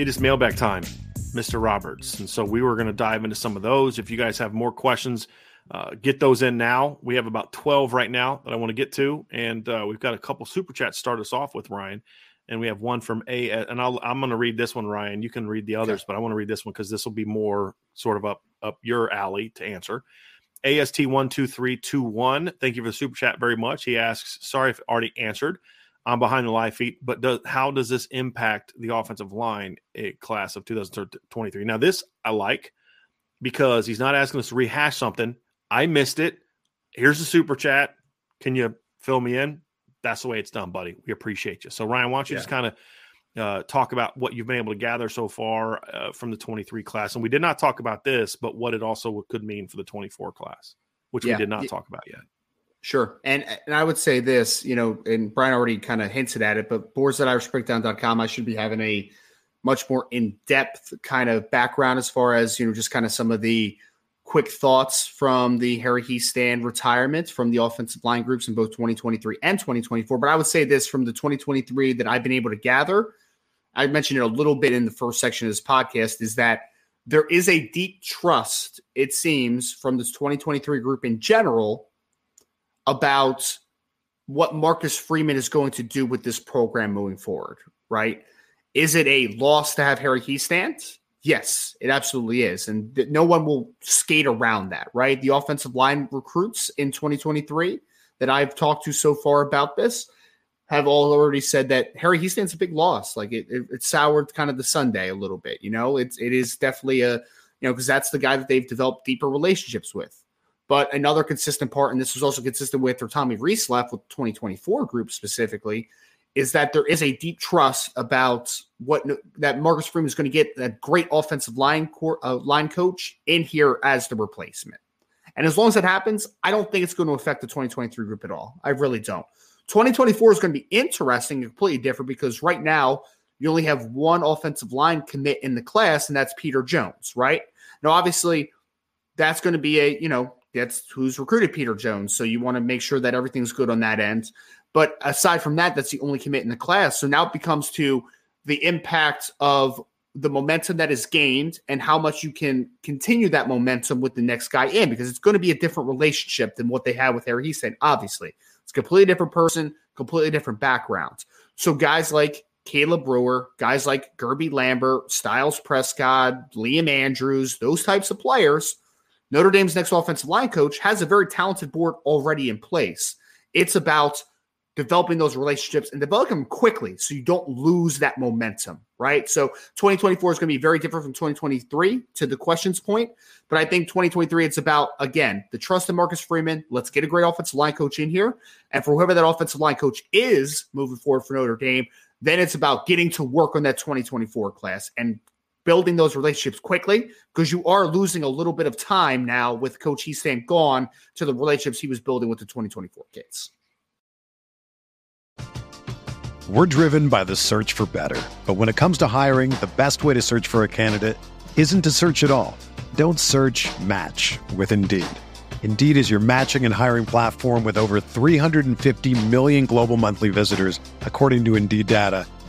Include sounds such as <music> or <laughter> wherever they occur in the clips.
It is mailbag time, Mr. Roberts. And so we were going to dive into some of those. If you guys have more questions, uh, get those in now. We have about 12 right now that I want to get to. And uh, we've got a couple super chats start us off with, Ryan. And we have one from A. And i am going to read this one, Ryan. You can read the others, okay. but I want to read this one because this will be more sort of up, up your alley to answer. AST12321, thank you for the super chat very much. He asks, sorry if already answered. I'm behind the live feet, but does, how does this impact the offensive line a class of 2023? Now, this I like because he's not asking us to rehash something. I missed it. Here's the super chat. Can you fill me in? That's the way it's done, buddy. We appreciate you. So, Ryan, why don't you yeah. just kind of uh, talk about what you've been able to gather so far uh, from the 23 class? And we did not talk about this, but what it also could mean for the 24 class, which yeah. we did not talk about yet. Sure. And and I would say this, you know, and Brian already kind of hinted at it, but boards at irishbreakdown.com, I should be having a much more in-depth kind of background as far as, you know, just kind of some of the quick thoughts from the Harry Hiestand retirement from the offensive line groups in both 2023 and 2024. But I would say this from the 2023 that I've been able to gather, I mentioned it a little bit in the first section of this podcast, is that there is a deep trust, it seems, from this 2023 group in general about what Marcus Freeman is going to do with this program moving forward, right? Is it a loss to have Harry Hiestand? Yes, it absolutely is. And th- no one will skate around that, right? The offensive line recruits in 2023 that I've talked to so far about this have all already said that Harry Hiestand's a big loss. Like it, it, it soured kind of the Sunday a little bit, you know, it's, it is definitely a, you know, because that's the guy that they've developed deeper relationships with. But another consistent part, and this was also consistent with or Tommy Rees left with 2024 group specifically, is that there is a deep trust about what that Marcus Freeman is going to get a great offensive line uh, line coach in here as the replacement. And as long as that happens, I don't think it's going to affect the 2023 group at all. I really don't. 2024 is going to be interesting completely different because right now you only have one offensive line commit in the class, and that's Peter Jones, right? Now, obviously, that's going to be a, you know, that's who's recruited Peter Jones. So you want to make sure that everything's good on that end. But aside from that, that's the only commit in the class. So now it becomes to the impact of the momentum that is gained and how much you can continue that momentum with the next guy in because it's going to be a different relationship than what they had with Harry Hiestand. Obviously, it's a completely different person, completely different background. So guys like Caleb Brewer, guys like Guerby Lambert, Styles Prescott, Liam Andrews, those types of players – Notre Dame's next offensive line coach has a very talented board already in place. It's about developing those relationships and developing them quickly so you don't lose that momentum, right? So 2024 is going to be very different from 2023 to the questions point. But I think 2023, it's about, again, the trust in Marcus Freeman. Let's get a great offensive line coach in here. And for whoever that offensive line coach is moving forward for Notre Dame, then it's about getting to work on that 2024 class and building those relationships quickly because you are losing a little bit of time now with Coach Hiestand gone to the relationships he was building with the 2024 kids. We're driven by the search for better. But when it comes to hiring, the best way to search for a candidate isn't to search at all. Don't search match with Indeed. Indeed is your matching and hiring platform with over 350 million global monthly visitors, according to Indeed data,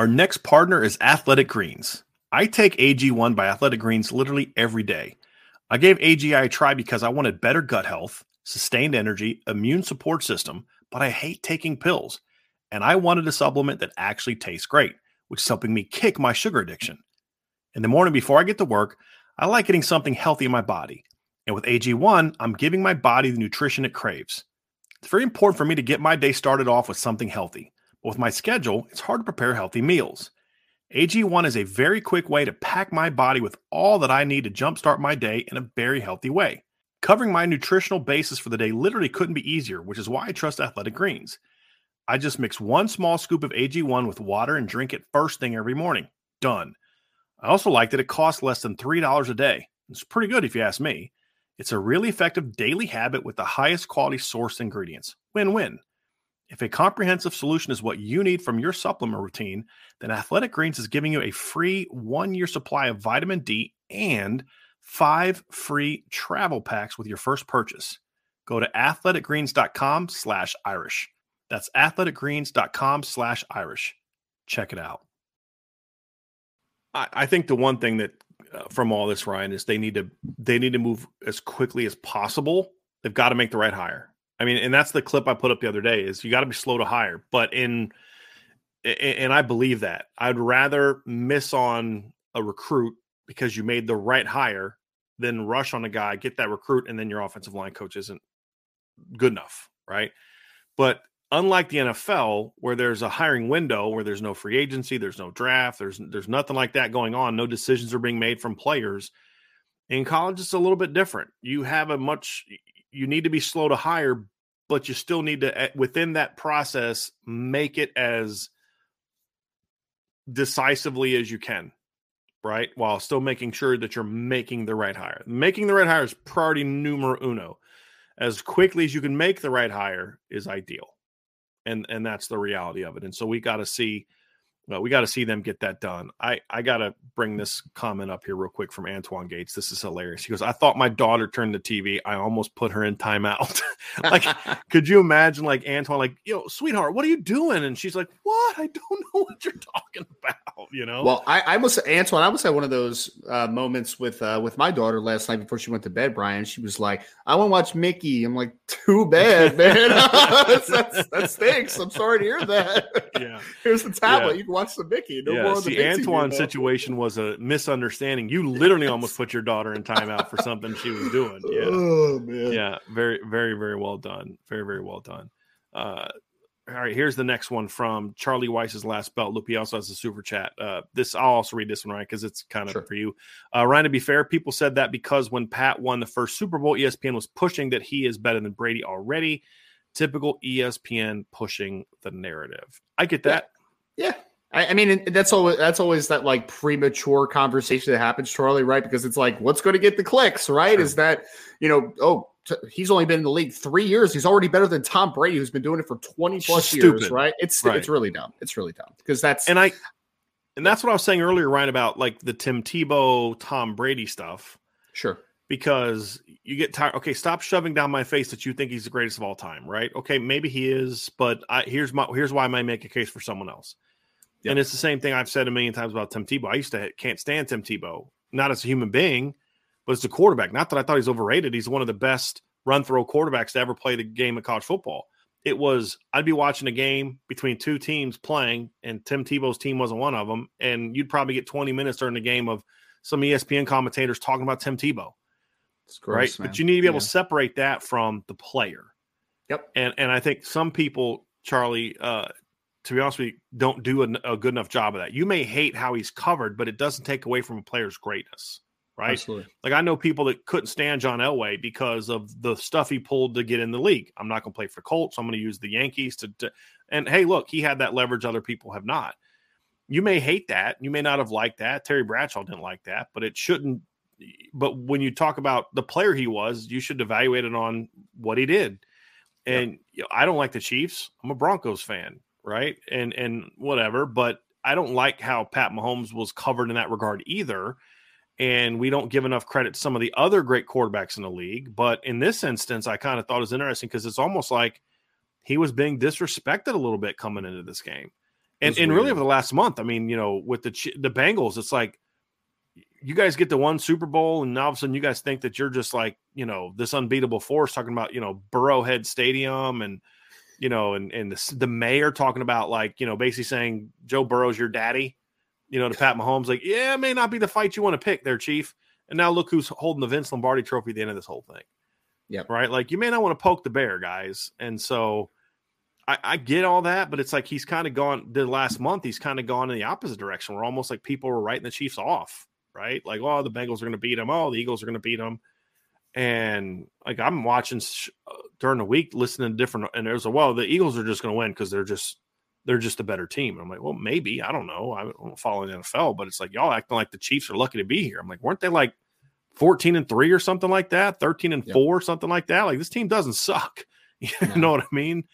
Our next partner is Athletic Greens. I take AG1 by Athletic Greens literally every day. I gave AG1 a try because I wanted better gut health, sustained energy, immune support system, but I hate taking pills. And I wanted a supplement that actually tastes great, which is helping me kick my sugar addiction. In the morning before I get to work, I like getting something healthy in my body. And with AG1, I'm giving my body the nutrition it craves. It's very important for me to get my day started off with something healthy. But with my schedule, it's hard to prepare healthy meals. AG1 is a very quick way to pack my body with all that I need to jumpstart my day in a very healthy way. Covering my nutritional basis for the day literally couldn't be easier, which is why I trust Athletic Greens. I just mix one small scoop of AG1 with water and drink it first thing every morning. Done. I also like that it costs less than $3 a day. It's pretty good if you ask me. It's a really effective daily habit with the highest quality source ingredients. Win win. If a comprehensive solution is what you need from your supplement routine, then Athletic Greens is giving you a free one year supply of vitamin D and five free travel packs with your first purchase. Go to athleticgreens.com slash Irish. That's athleticgreens.com slash Irish. Check it out. I, I think the one thing that uh, from all this, Ryan, is they need to they need to move as quickly as possible. They've got to make the right hire. I mean, and that's the clip I put up the other day is you got to be slow to hire. But in and I believe that I'd rather miss on a recruit because you made the right hire than rush on a guy, get that recruit, and then your offensive line coach isn't good enough, right? But unlike the NFL, where there's a hiring window where there's no free agency, there's no draft, there's there's nothing like that going on, no decisions are being made from players. In college, it's a little bit different. You have a much you need to be slow to hire, but you still need to eh, within that process make it as decisively as you can right? While still making sure that you're making the right hire. Making the right hire is priority numero uno. As quickly as you can make the right hire is ideal. And and that's the reality of it. And so we got to see well, we got to see them get that done. I, I got to bring this comment up here real quick from Antoine Gates. This is hilarious. He goes, I thought my daughter turned the TV. I almost put her in timeout. <laughs> like, <laughs> could you imagine, like, Antoine, like, yo, sweetheart, what are you doing? And she's like, what? I don't <laughs> know what you're talking about, you know? Well, I, I was, Antoine, I was at one of those uh, moments with uh, with my daughter last night before she went to bed, Brian. She was like, I want to watch Mickey. I'm like, too bad, man. that's, that's, that stinks. I'm sorry to hear that. Yeah. Here's the tablet. Yeah. You can watch the Mickey. No yeah, more see, the Antoine's situation was a misunderstanding. You literally almost put your daughter in timeout for something she was doing. Yeah. <laughs> Oh man. Yeah. Very, very, very well done. Very, very well done. Uh, all right, here's the next one from Charlie Weis's last belt loop. He also has a super chat. Uh, this I'll also read this one, right? Because it's kind of Sure. for you. Uh, Ryan, to be fair, people said that because when Pat won the first Super Bowl, ESPN was pushing that he is better than Brady already. Typical ESPN pushing the narrative. I get that. Yeah. I, I mean, that's always that's always that like premature conversation that happens, Charlie, right? Because it's like, what's going to get the clicks, right? Sure. Is that you know, oh, t- he's only been in the league three years. He's already better than Tom Brady, who's been doing it for twenty plus years, right? It's Right. it's really dumb. It's really dumb because that's And I, and that's what I was saying earlier, Ryan, about like the Tim Tebow, Tom Brady stuff. sure. because you get tired. Okay, stop shoving down my face that you think he's the greatest of all time, right? Okay, maybe he is, but I, here's my here's why I might make a case for someone else. Yep. And it's the same thing I've said a million times about Tim Tebow. I used to can't stand Tim Tebow not as a human being, but as a quarterback. Not that I thought he's overrated. He's one of the best run throw quarterbacks to ever play the game of college football. It was I'd be watching a game between two teams playing, and Tim Tebow's team wasn't one of them, and you'd probably get 20 minutes during the game of some ESPN commentators talking about Tim Tebow. Gross, right, man. but you need to be able yeah. to separate that from the player. Yep. And and I think some people, Charlie, uh, to be honest with you, don't do a, a, good enough job of that. You may hate how he's covered, but it doesn't take away from a player's greatness, right? Absolutely. Like I know people that couldn't stand John Elway because of the stuff he pulled to get in the league. I'm not going to play for Colts. I'm going to use the Yankees to, to. And hey, look, he had that leverage other people have not. You may hate that. You may not have liked that. Terry Bradshaw didn't like that, but it shouldn't. But when you talk about the player he was, you should evaluate it on what he did. And you know, I don't like the Chiefs. I'm a Broncos fan right? And and whatever, but I don't like how Pat Mahomes was covered in that regard either. And we don't give enough credit to some of the other great quarterbacks in the league. But in this instance, I kind of thought it was interesting because it's almost like he was being disrespected a little bit coming into this game. And, and really over the last month, I mean, you know, with the the Bengals, it's like you guys get the one Super Bowl, and all of a sudden you guys think that you're just like, you know, this unbeatable force talking about, you know, Burrowhead Stadium and – you know, and and the, the mayor talking about like, you know, basically saying Joe Burrow's your daddy, you know, to Pat Mahomes, like, yeah, it may not be the fight you want to pick there, Chief. And now look who's holding the Vince Lombardi trophy at the end of this whole thing. Yeah. Right. Like you may not want to poke the bear, guys. And so I, I get all that, but it's like he's kind of gone the last month, he's kind of gone in the opposite direction. We're almost like people were writing the Chiefs off, right? Like, oh, the Bengals are going to beat them. Oh, the Eagles are going to beat them and like I'm watching sh- uh, during the week, listening to different, and there's a well, the Eagles are just going to win because they're just they're just a better team. And I'm like, well, maybe I don't know. I don't follow the NFL, but it's like y'all acting like the Chiefs are lucky to be here. I'm like, weren't they like 14 and three or something like that, 13 and yep. four, something like that? Like this team doesn't suck. <laughs> you no. know what I mean?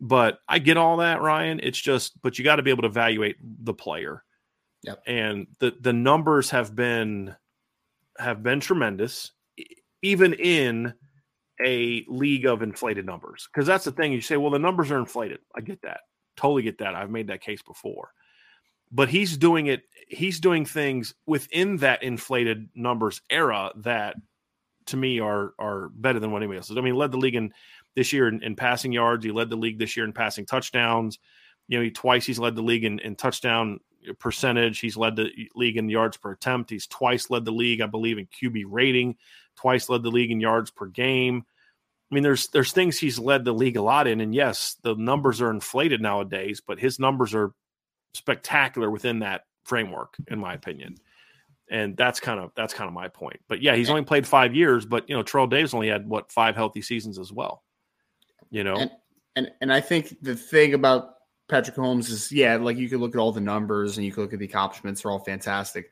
But I get all that, Ryan. It's just, but you got to be able to evaluate the player. Yep. And the the numbers have been have been tremendous even in a league of inflated numbers. Because that's the thing. You say, well, the numbers are inflated. I get that. Totally get that. I've made that case before. But he's doing it, he's doing things within that inflated numbers era that to me are are better than what anybody else is. I mean, led the league in this year in, in, passing yards. He led the league this year in passing touchdowns. You know, he twice he's led the league in, in touchdown percentage. He's led the league in yards per attempt. He's twice led the league, I believe, in QB rating twice led the league in yards per game. I mean, there's there's things he's led the league a lot in, and yes, the numbers are inflated nowadays, but his numbers are spectacular within that framework, in my opinion. And that's kind of that's kind of my point. But yeah, he's only played five years, but you know, Terrell Davis only had what five healthy seasons as well. You know, and and, and I think the thing about Patrick Mahomes is yeah, like you could look at all the numbers and you could look at the accomplishments; they're all fantastic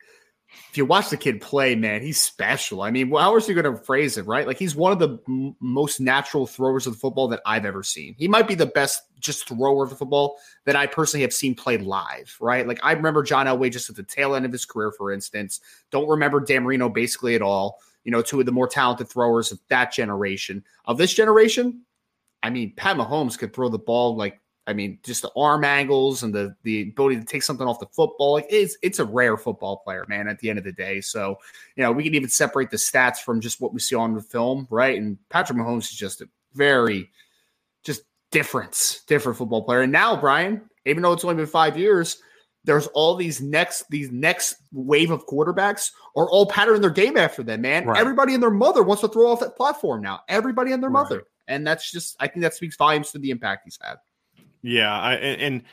if you watch the kid play, man, he's special. I mean, how are you going to phrase it, right? Like he's one of the m- most natural throwers of the football that I've ever seen. He might be the best just thrower of the football that I personally have seen play live, right? Like I remember John Elway just at the tail end of his career, for instance. Don't remember Dan Marino basically at all. You know, two of the more talented throwers of that generation. Of this generation, I mean, Pat Mahomes could throw the ball like I mean, just the arm angles and the the ability to take something off the football. Like it's it's a rare football player, man. At the end of the day, so you know we can even separate the stats from just what we see on the film, right? And Patrick Mahomes is just a very just difference, different football player. And now, Brian, even though it's only been five years, there's all these next these next wave of quarterbacks are all patterning their game after them, man. Right. Everybody and their mother wants to throw off that platform now. Everybody and their right. mother. And that's just I think that speaks volumes to the impact he's had. Yeah, I, and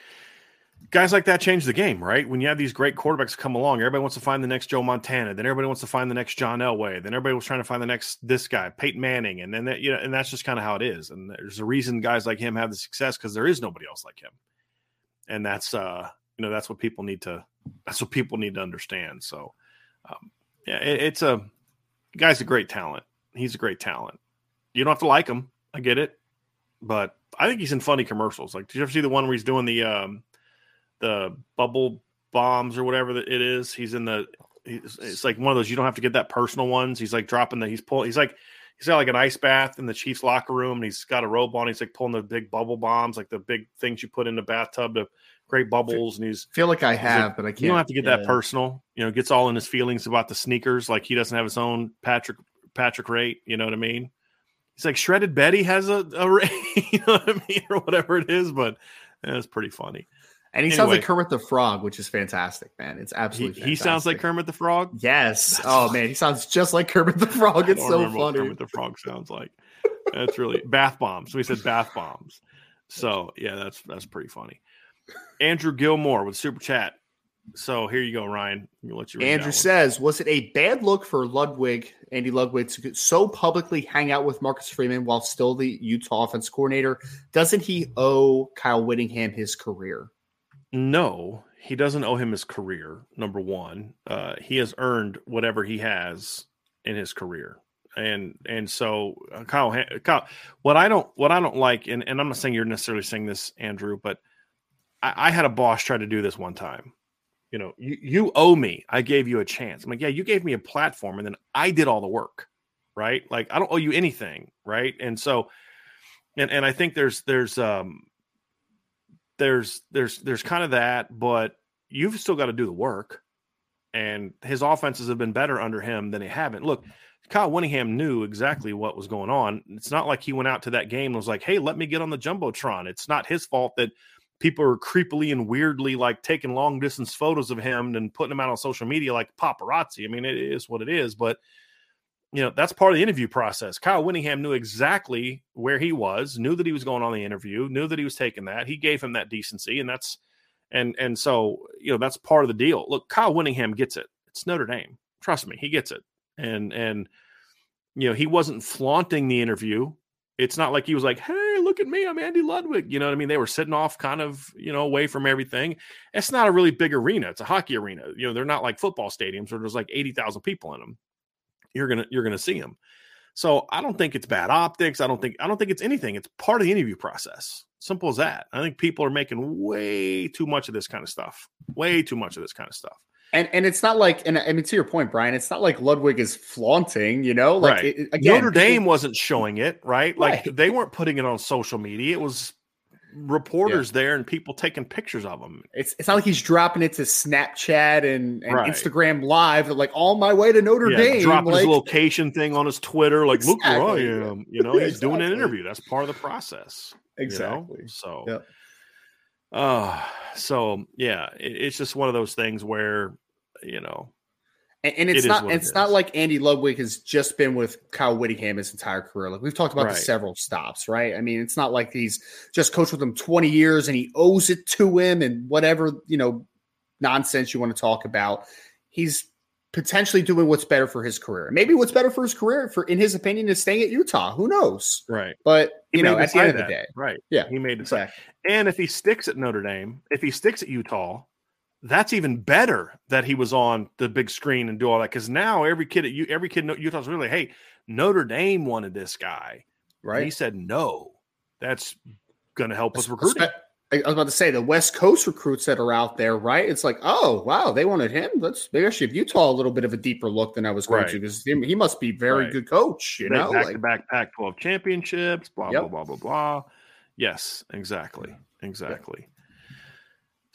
guys like that change the game, right? When you have these great quarterbacks come along, everybody wants to find the next Joe Montana, then everybody wants to find the next John Elway, then everybody was trying to find the next this guy, Peyton Manning, and then that, you know, and that's just kind of how it is. And there's a reason guys like him have the success because there is nobody else like him, and that's uh, you know, that's what people need to, that's what people need to understand. So, um, yeah, it, it's a guy's a great talent. He's a great talent. You don't have to like him. I get it, but I think he's in funny commercials. Like, did you ever see the one where he's doing the um the bubble bombs or whatever it is? He's in the. He's, it's like one of those you don't have to get that personal ones. He's like dropping the. He's pulling. He's like he's got like an ice bath in the Chiefs locker room, and he's got a robe on. He's like pulling the big bubble bombs, like the big things you put in the bathtub to create bubbles. And he's feel like I have, like, but I can't. You don't have to get yeah. that personal. You know, gets all in his feelings about the sneakers, like he doesn't have his own Patrick Patrick rate. You know what I mean? He's like shredded Betty has a, a <laughs> you know what I mean, or whatever it is, but it's pretty funny. And he anyway, sounds like Kermit the Frog, which is fantastic, man. It's absolutely he, he, sounds like Kermit the Frog. Yes. That's oh man, he sounds just like Kermit the Frog. It's so funny. Kermit the Frog sounds like. That's really <laughs> bath bombs. We said bath bombs. So yeah, that's that's pretty funny. Andrew Gilmore with super chat. So here you go, Ryan. let you. Andrew says, "Was it a bad look for Ludwig, Andy Ludwig, to so publicly hang out with Marcus Freeman while still the Utah offense coordinator? Doesn't he owe Kyle Whittingham his career?" No, he doesn't owe him his career. Number one, uh, he has earned whatever he has in his career, and and so uh, Kyle, Kyle, what I don't what I don't like, and, and I'm not saying you're necessarily saying this, Andrew, but I, I had a boss try to do this one time. You know, you, you owe me. I gave you a chance. I'm like, yeah, you gave me a platform, and then I did all the work, right? Like I don't owe you anything, right? And so, and and I think there's there's um there's there's there's kind of that, but you've still got to do the work. And his offenses have been better under him than they haven't. Look, Kyle Whittingham knew exactly what was going on. It's not like he went out to that game and was like, "Hey, let me get on the jumbotron." It's not his fault that people are creepily and weirdly like taking long distance photos of him and putting them out on social media like paparazzi. I mean, it is what it is, but you know that's part of the interview process. Kyle Whittingham knew exactly where he was, knew that he was going on the interview, knew that he was taking that. He gave him that decency, and that's and and so you know that's part of the deal. Look, Kyle Whittingham gets it. It's Notre Dame. Trust me, he gets it. And and you know he wasn't flaunting the interview. It's not like he was like, "Hey, look at me, I'm Andy Ludwig." You know what I mean? They were sitting off kind of you know away from everything. It's not a really big arena. It's a hockey arena. You know, they're not like football stadiums where there's like eighty thousand people in them you're gonna you're gonna see them. So I don't think it's bad optics. I don't think I don't think it's anything. It's part of the interview process. Simple as that. I think people are making way too much of this kind of stuff. Way too much of this kind of stuff. And and it's not like and I mean to your point, Brian, it's not like Ludwig is flaunting, you know, like right. it, again, Notre Dame people, wasn't showing it, right? Like right. they weren't putting it on social media. It was reporters yeah. there and people taking pictures of him. It's it's not like he's dropping it to Snapchat and, and right. Instagram Live, like on my way to Notre yeah, Dame, dropping like, his location thing on his Twitter, like exactly. look where I am. You know, he's exactly. doing an interview. That's part of the process. Exactly. You know? So, yep. uh, so yeah, it, it's just one of those things where you know and, and it's it not it's it not like Andy Ludwig has just been with Kyle Whittingham his entire career. Like we've talked about right. the several stops, right? I mean, it's not like he's just coached with him 20 years and he owes it to him and whatever, you know, nonsense you want to talk about. He's potentially doing what's better for his career. Maybe what's better for his career, for in his opinion, is staying at Utah. Who knows? Right. But you know, at the end of the day, right? Yeah, he made it. Exactly. And if he sticks at Notre Dame, if he sticks at Utah, that's even better that he was on the big screen and do all that because now every kid at you every kid in Utah's really hey Notre Dame wanted this guy right and he said no that's going to help us recruit I was about to say the West Coast recruits that are out there right it's like oh wow they wanted him let's maybe I should give Utah a little bit of a deeper look than I was going right. to because he must be very right. good coach you know back like, to back Pac 12 championships blah yep. blah blah blah blah yes exactly exactly.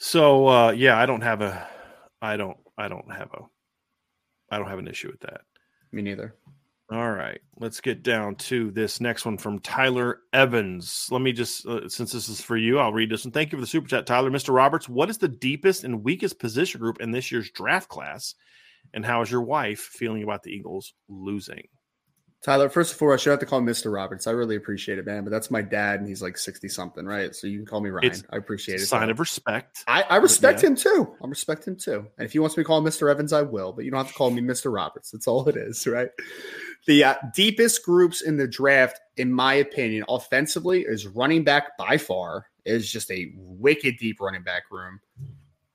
So uh, yeah, I don't have a, I don't, I don't have a, I don't have an issue with that. Me neither. All right, let's get down to this next one from Tyler Evans. Let me just, uh, since this is for you, I'll read this one. Thank you for the super chat, Tyler. Mr. Roberts, what is the deepest and weakest position group in this year's draft class? And how is your wife feeling about the Eagles losing? Tyler, first of all, I should have to call him Mr. Roberts. I really appreciate it, man. But that's my dad, and he's like 60 something, right? So you can call me Ryan. It's I appreciate it. Sign of respect. I, I respect yeah. him too. I respect him too. And if he wants me to call him Mr. Evans, I will. But you don't have to call me Mr. Roberts. That's all it is, right? The uh, deepest groups in the draft, in my opinion, offensively, is running back by far. Is just a wicked deep running back room.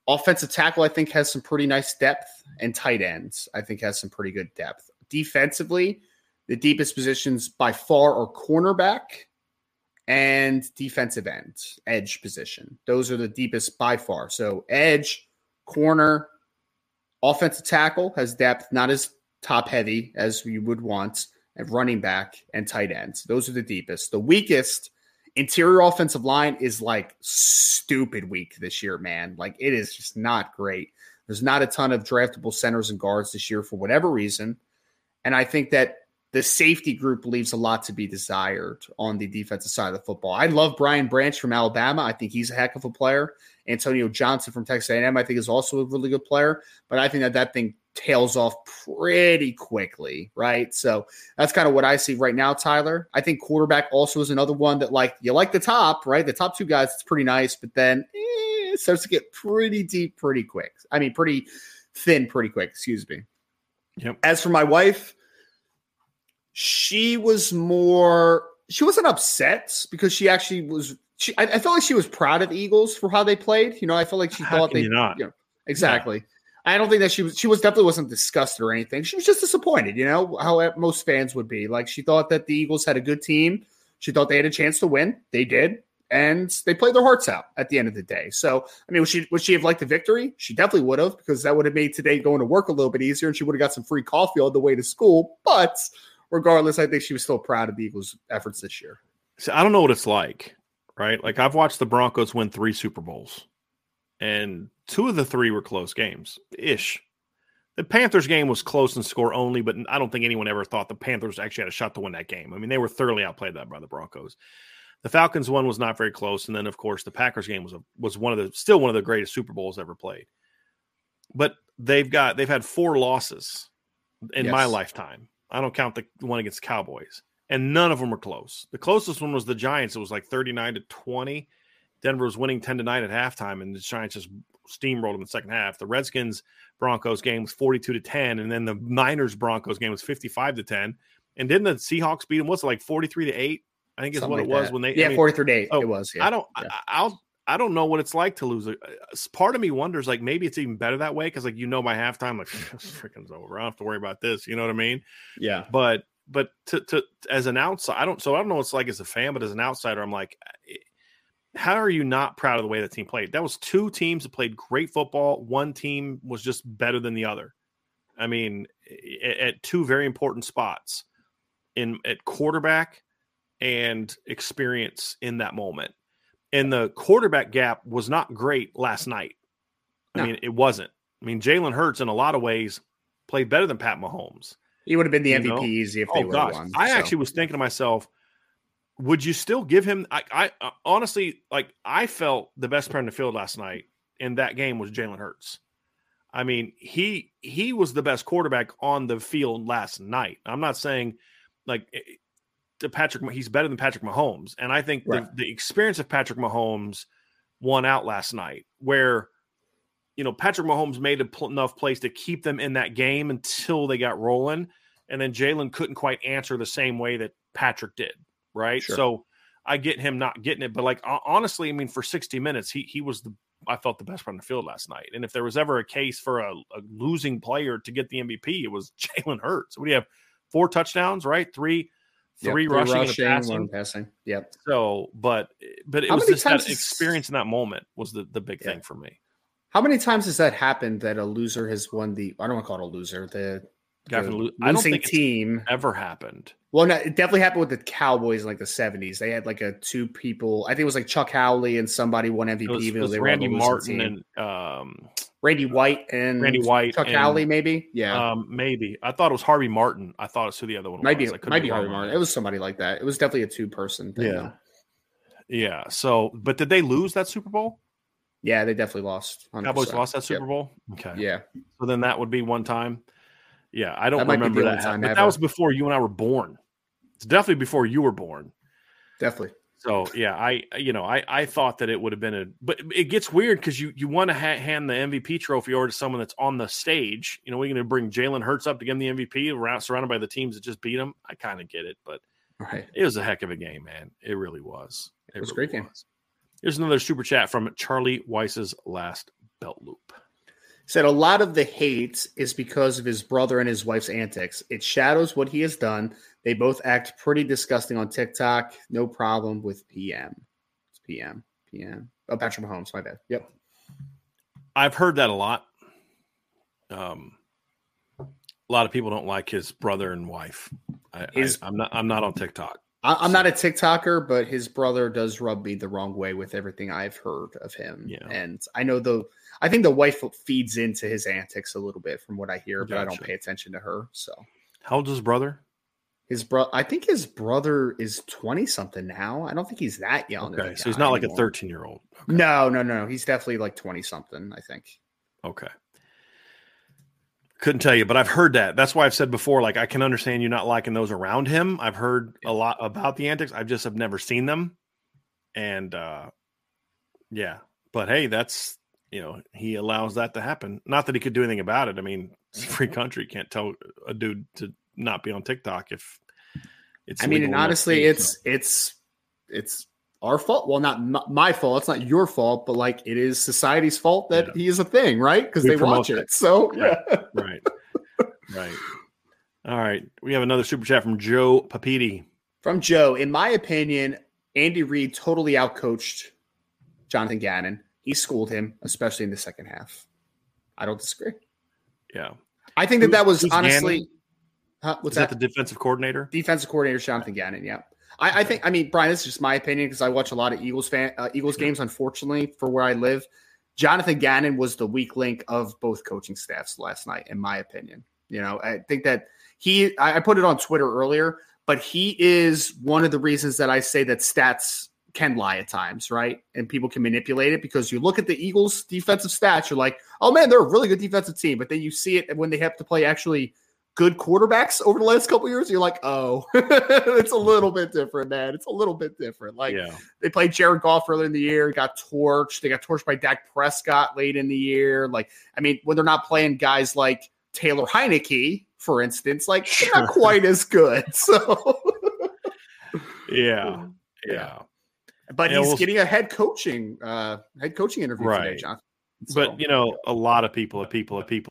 Offensive tackle, I think, has some pretty nice depth, and tight ends, I think, has some pretty good depth. Defensively, the deepest positions by far are cornerback and defensive end, edge position. Those are the deepest by far. So edge, corner, offensive tackle has depth, not as top heavy as you would want. and running back and tight ends. Those are the deepest. The weakest interior offensive line is like stupid weak this year, man. Like it is just not great. There's not a ton of draftable centers and guards this year for whatever reason. And I think that the safety group leaves a lot to be desired on the defensive side of the football. I love Brian Branch from Alabama. I think he's a heck of a player. Antonio Johnson from Texas A&M, I think, is also a really good player. But I think that that thing tails off pretty quickly, right? So that's kind of what I see right now, Tyler. I think quarterback also is another one that, like, you like the top, right? The top two guys, it's pretty nice, but then eh, it starts to get pretty deep pretty quick. I mean, pretty thin pretty quick, excuse me. Yep. As for my wife, she was more she wasn't upset because she actually was she I, I, felt like she was proud of the Eagles for how they played. You know, I felt like she how thought they you not you know, exactly. Yeah. I don't think that she was she was definitely wasn't disgusted or anything. She was just disappointed, you know, how most fans would be. Like she thought that the Eagles had a good team. She thought they had a chance to win. They did. And they played their hearts out at the end of the day. So, I mean, would she would she have liked the victory? She definitely would have, because that would have made today going to work a little bit easier, and she would have got some free coffee on the way to school. But regardless, I think she was still proud of the Eagles' efforts this year. See, I don't know what it's like, right? Like I've watched the Broncos win three Super Bowls, and two of the three were close games ish. The Panthers game was close in score only, but I don't think anyone ever thought the Panthers actually had a shot to win that game. I mean, they were thoroughly outplayed that by the Broncos. The Falcons one was not very close, and then of course the Packers game was a, was one of the still one of the greatest Super Bowls ever played. But they've got they've had four losses in yes. my lifetime I don't count the one against Cowboys, and none of them were close. The closest one was the Giants. It was like 39 to 20. Denver was winning 10 to 9 at halftime, and the Giants just steamrolled them in the second half. The Redskins Broncos game was 42 to 10, and then the Niners Broncos game was 55 to 10. And didn't the Seahawks beat them? What's it like 43 to 8? I think is what like it was that. when they Yeah, I mean, 43 to 8. Oh, it was. Yeah. I don't yeah. I, will I don't know what it's like to lose. Part of me wonders, like maybe it's even better that way because, like you know, by halftime, like <laughs> freaking's over. I don't have to worry about this. You know what I mean? Yeah. But but to to as an outsider, I don't. So I don't know what it's like as a fan, but as an outsider, I'm like, eh, how are you not proud of the way that team played? That was two teams that played great football. One team was just better than the other. I mean, at, at two very important spots in at quarterback and experience in that moment and the quarterback gap was not great last night. I no. mean, it wasn't. I mean, Jalen Hurts in a lot of ways played better than Pat Mahomes. He would have been the MVP know? easy if they oh, would have won. I so. actually was thinking to myself, would you still give him? I, I uh, honestly like. I felt the best player in the field last night in that game was Jalen Hurts. I mean, he he was the best quarterback on the field last night. I'm not saying like to Patrick. He's better than Patrick Mahomes, and I think right. the, the experience of Patrick Mahomes won out last night, where you know Patrick Mahomes made enough plays to keep them in that game until they got rolling, and then Jalen couldn't quite answer the same way that Patrick did. Right, sure. so I get him not getting it, but like honestly, I mean, for sixty minutes, he he was the I felt the best player on the field last night. And if there was ever a case for a, a losing player to get the MVP, it was <laughs> Jalen Hurts. What do you have? Four touchdowns, right? Three three, yep, rushing, rushing and passing. one passing. Yep. So, but but it How was just that experience in that moment was the the big yeah. thing for me. How many times has that happened that a loser has won the? I don't want to call it a loser. The, the lo- I don't think team ever happened. Well, no, it definitely happened with the Cowboys in like the seventies. They had like a two people. I think it was like Chuck Howley and somebody won MVP. It was, even it was they Randy Martin and um, Randy White and Randy White, Chuck and, Howley, maybe. Yeah, um, maybe. I thought it was Harvey Martin. I thought it's who the other one might was. Be, might be, Harvey Martin. It was somebody like that. It was definitely a two person thing. Yeah, though. yeah. So, but did they lose that Super Bowl? Yeah, they definitely lost. 100%. Cowboys lost that Super yep. Bowl. Okay. Yeah. So then that would be one time. Yeah, I don't that remember that. Time but that was before you and I were born. It's definitely before you were born. Definitely. So yeah, I you know I I thought that it would have been a, but it gets weird because you you want to ha- hand the MVP trophy over to someone that's on the stage. You know, we're going to bring Jalen Hurts up to give him the MVP, around surrounded by the teams that just beat him. I kind of get it, but right. it was a heck of a game, man. It really was. It, it was really a great was. game. Here's another super chat from Charlie Weis's last belt loop. Said a lot of the hate is because of his brother and his wife's antics. It shadows what he has done. They both act pretty disgusting on TikTok. No problem with PM. It's PM. PM. Oh, Patrick Mahomes. My bad. Yep. I've heard that a lot. Um, A lot of people don't like his brother and wife. I, His- I, I'm not. I'm not on TikTok. I, I'm not a TikToker, but his brother does rub me the wrong way with everything I've heard of him. Yeah. And I know the, I think the wife feeds into his antics a little bit from what I hear, but I don't pay attention to her. So How old is his brother? his bro, I think his brother is 20 something now. I don't think he's that young. Okay, so he's not like a 13 year old. No, no, no. He's definitely like 20 something, I think. Okay. Couldn't tell you, but I've heard that. That's why I've said before, like I can understand you not liking those around him. I've heard a lot about the antics. I've just have never seen them. And uh yeah. But hey, that's you know, he allows that to happen. Not that he could do anything about it. I mean, it's a free country. You can't tell a dude to not be on TikTok if it's I mean, and honestly, it's it's it's our fault. Well, not m- my fault. It's not your fault, but like it is society's fault that Yeah. he is a thing, right? Because they watch that. it. So Right. yeah. right. <laughs> Right. All right. We have another super chat from Joe Papiti. From Joe, in my opinion, Andy Reid totally outcoached Jonathan Gannon. He schooled him, especially in the second half. I don't disagree. Yeah. I think that Who's- that was honestly. Huh, what's that that? the defensive coordinator? defensive coordinator Jonathan Gannon. Yeah, I, I think. I mean, Brian, this is just my opinion because I watch a lot of Eagles fan uh, Eagles games. Unfortunately, for where I live, Jonathan Gannon was the weak link of both coaching staffs last night, in my opinion. You know, I think that he. I I put it on Twitter earlier, but he is one of the reasons that I say that stats can lie at times, right? And people can manipulate it because you look at the Eagles' defensive stats, you're like, oh man, they're a really good defensive team. But then you see it when they have to play actually good quarterbacks over the last couple years, you're like, oh, <laughs> it's a little bit different, man. It's a little bit different. Like yeah. they played Jared Goff earlier in the year, got torched. They got torched by Dak Prescott late in the year. Like, I mean, when they're not playing guys like Taylor Heinicke, for instance, like they're not quite as good. <laughs> So, Yeah. Yeah. but Yeah, he's we'll- getting a head coaching, uh, head coaching interview today, Right. John. But you know, a lot of people, a people, a people,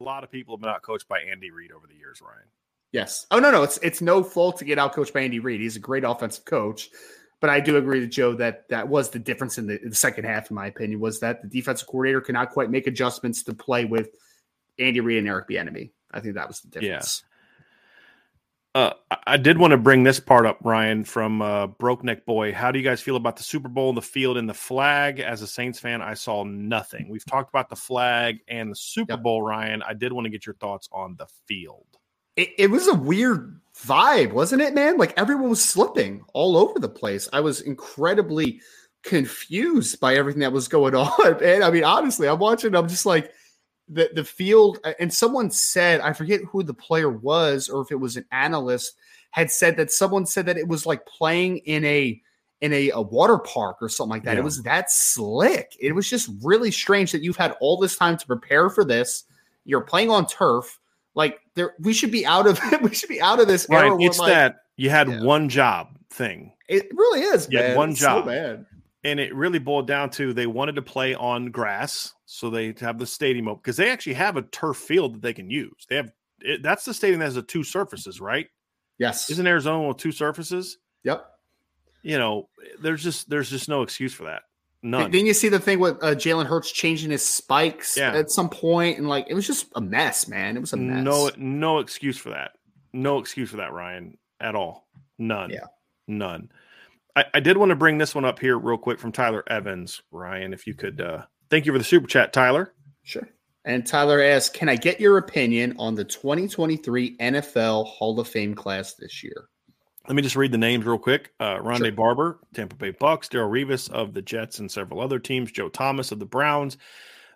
a lot of people have been out coached by Andy Reid over the years, Ryan. Yes. Oh no, no, it's it's no fault to get out coached by Andy Reid. He's a great offensive coach. But I do agree with Joe that that was the difference in the, in the second half, in my opinion, was that the defensive coordinator could not quite make adjustments to play with Andy Reid and Eric Bieniemy. I think that was the difference. Uh, I- did want to bring this part up, Ryan, from uh, Broke Neck Boy. How do you guys feel about the Super Bowl, the field, and the flag? As a Saints fan, I saw nothing. We've talked about the flag and the Super Yep. Bowl, Ryan. I did want to get your thoughts on the field. It, it was a weird vibe, wasn't it, man? Like everyone was slipping all over the place. I was incredibly confused by everything that was going <laughs> on. And I mean, honestly, I'm watching, I'm just like, the, the field, uh, and someone said, I forget who the player was or if it was an analyst, had said that someone said that it was like playing in a in a, a water park or something like that. Yeah. It was that slick. It was just really strange that you've had all this time to prepare for this. You're playing on turf. Like there, we should be out of <laughs> we should be out of this era. Ryan, where, it's like, that you had Yeah. one job thing. it really is. You man. one It's job. So bad. And it really boiled down to they wanted to play on grass, so they have the stadium open because they actually have a turf field that they can use. They have it, that's the stadium that has the two surfaces, right? Yes. Isn't Arizona with two surfaces? Yep. You know, there's just there's just no excuse for that. None. Then you see the thing with uh, Jalen Hurts changing his spikes Yeah. at some point, and like it was just a mess, man. It was a mess. No, no excuse for that. No excuse for that, Ryan, at all. None. Yeah. None. I, I did want to bring this one up here real quick from Tyler Evans, Ryan. If you could, uh, thank you for the super chat, Tyler. Sure. And Tyler asks, "Can I get your opinion on the 2023 NFL Hall of Fame class this year?" Let me just read the names real quick. Uh, Rondé Sure. Barber, Tampa Bay Bucks, Darrelle Revis of the Jets and several other teams, Joe Thomas of the Browns,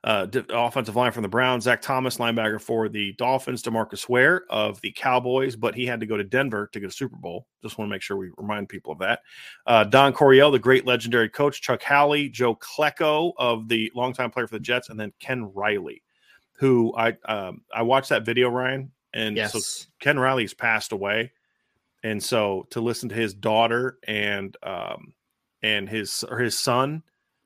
uh, offensive line from the Browns, Zach Thomas, linebacker for the Dolphins, Demarcus Ware of the Cowboys, but he had to go to Denver to get a Super Bowl. Just want to make sure we remind people of that. Uh, Don Coryell, the great legendary coach, Chuck Howley, Joe Klecko of the longtime player for the Jets, and then Ken Riley, who I um, I watched that video, Ryan, and Yes. so Ken Riley's passed away, and so to listen to his daughter and um and his or his son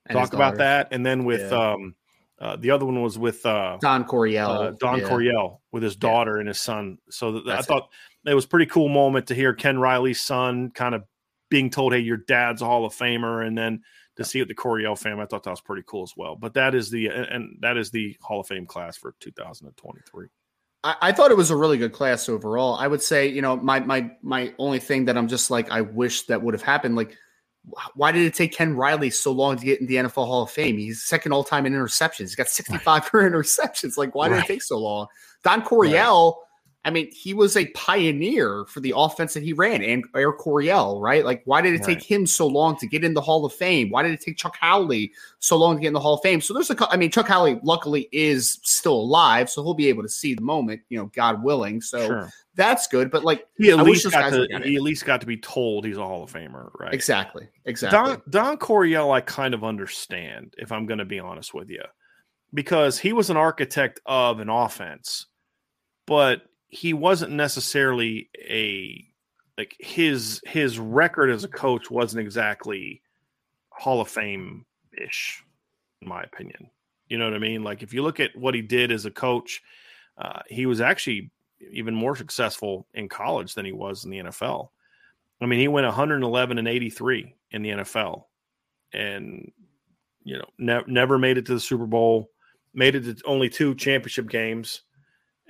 And talk about that, and then with Yeah. um uh, the other one was with uh, Don Coryell, uh, Don yeah. Coryell with his daughter and his son. So th- I That's it. thought it was a pretty cool moment to hear Ken Riley's son kind of being told, "Hey, your dad's a Hall of Famer," and then to see it the Coryell fam. I thought that was pretty cool as well. But that is the and that is the Hall of Fame class for 2023. I, I thought it was a really good class overall. I would say, you know, my my my only thing that I'm just like I wish that would have happened. Like, why did it take Ken Riley so long to get in the NFL Hall of Fame? He's second all time in interceptions. He's got 65 <laughs> right. interceptions. Like, why right. did it take so long? Don Coryell. Right I mean, he was a pioneer for the offense that he ran, and Air Coryell, right? Like, why did it right. take him so long to get in the Hall of Fame? Why did it take Chuck Howley so long to get in the Hall of Fame? So there's a, I mean, Chuck Howley luckily is still alive, so he'll be able to see the moment, you know, God willing. So sure. that's good. But like, he at I least got to, he at least got to be told he's a Hall of Famer, right? Exactly, exactly. Don, Don Coryell, I kind of understand, if I'm going to be honest with you, because he was an architect of an offense, but he wasn't necessarily a like his his record as a coach wasn't exactly Hall of Fame ish, in my opinion. You know what I mean? Like if you look at what he did as a coach, uh, he was actually even more successful in college than he was in the NFL. I mean, he went 111 and 83 in the NFL, and you know, ne- never made it to the Super Bowl. Made it to only two championship games,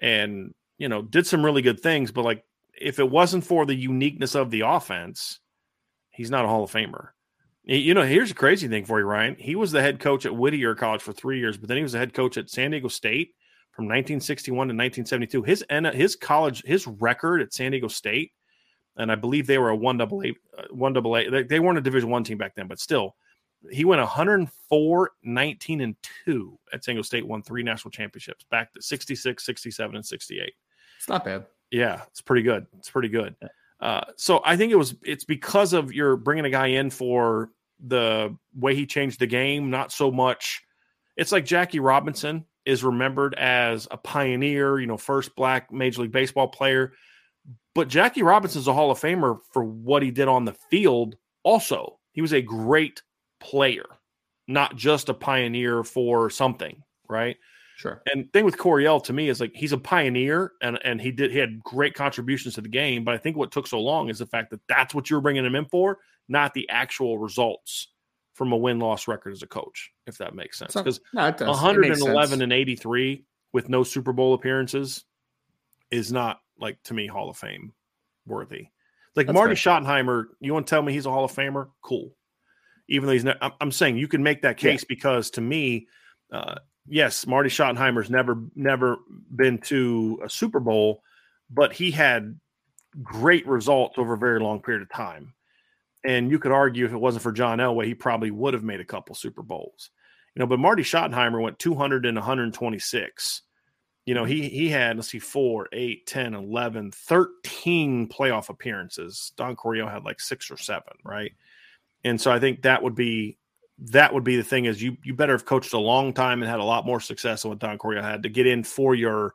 and you know, did some really good things, but like if it wasn't for the uniqueness of the offense, he's not a Hall of Famer. You know, here's a crazy thing for you, Ryan. He was the head coach at Whittier College for three years, but then he was the head coach at San Diego State from 1961 to 1972. His his college his record at San Diego State, and I believe they were a one double A uh, one double A. They, they weren't a Division one team back then, but still, he went 104, 19, and 2 at San Diego State, won three national championships back to 66, 67, and 68. It's not bad. Yeah, it's pretty good. It's pretty good. Uh, so I think it was it's because of you're bringing a guy in for the way he changed the game, not so much. It's like Jackie Robinson is remembered as a pioneer, you know, first black Major League Baseball player. But Jackie Robinson's a Hall of Famer for what he did on the field. Also, he was a great player, not just a pioneer for something, right? Sure. And thing with Coryell to me is like he's a pioneer and and he did he had great contributions to the game, but I think what took so long is the fact that that's what you're bringing him in for, not the actual results from a win loss record as a coach, if that makes sense. Because no, 111 and 83 with no Super Bowl appearances is not like to me Hall of Fame worthy. Like that's Marty fair. Schottenheimer, you want to tell me he's a Hall of Famer? Cool. Even though he's not, I'm saying you can make that case yeah. because to me, uh, yes, Marty Schottenheimer's never never been to a Super Bowl, but he had great results over a very long period of time. And you could argue if it wasn't for John Elway, he probably would have made a couple Super Bowls. You know, but Marty Schottenheimer went 200 and 126. You know, he he had, let's see, 4, 8, 10, 11, 13 playoff appearances. Don Coryell had like six or seven, right? And so I think that would be that would be the thing is you you better have coached a long time and had a lot more success than what Don Coryell had to get in for your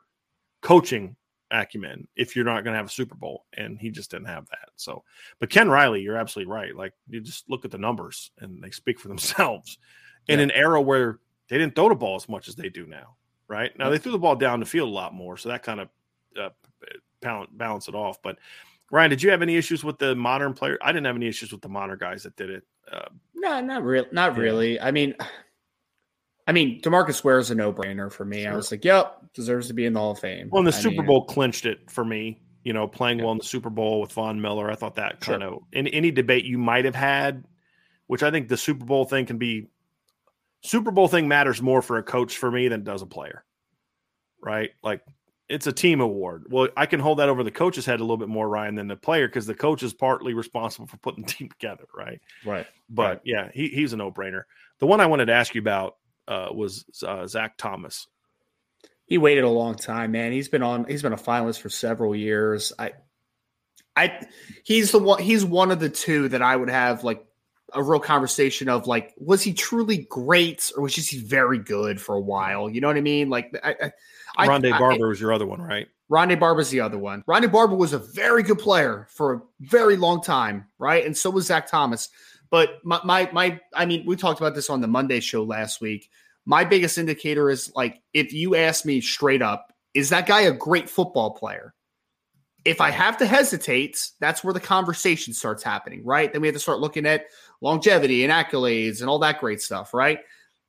coaching acumen if you're not going to have a Super Bowl. And he just didn't have that. So, but Ken Riley, you're absolutely right. Like you just look at the numbers and they speak for <laughs> themselves in an era where they didn't throw the ball as much as they do now. Right now, they threw the ball down the field a lot more. So that kind of uh, balance it off. But Ryan, did you have any issues with the modern player? I didn't have any issues with the modern guys that did it. Uh, no, not real, not yeah. really. I mean, I mean, Demarcus Ware is a no-brainer for me. Sure. I was like, "Yep, deserves to be in the Hall of Fame." Well, the I Super mean, Bowl clinched it for me. You know, playing yeah. well in the Super Bowl with Von Miller, I thought that kind sure. of in any debate you might have had, which I think the Super Bowl thing can be. Super Bowl thing matters more for a coach for me than it does a player, right? Like it's a team award. Well, I can hold that over the coach's head a little bit more, Ryan, than the player because the coach is partly responsible for putting the team together, right? Right. But right. yeah, he, he's a no brainer. The one I wanted to ask you about uh, was uh, Zach Thomas. He waited a long time, man. He's been on. He's been a finalist for several years. I, I, he's the one. He's one of the two that I would have like a real conversation of like, was he truly great or was just he very good for a while? You know what I mean? Like, I, I Rondé Barber I, was your other one, right? Rondé Barber's the other one. Rondé Barber was a very good player for a very long time, right? And so was Zach Thomas. But my, my, my, I mean, we talked about this on the Monday show last week. My biggest indicator is like, if you ask me straight up, is that guy a great football player? If I have to hesitate, that's where the conversation starts happening, right? Then we have to start looking at longevity and accolades and all that great stuff, right?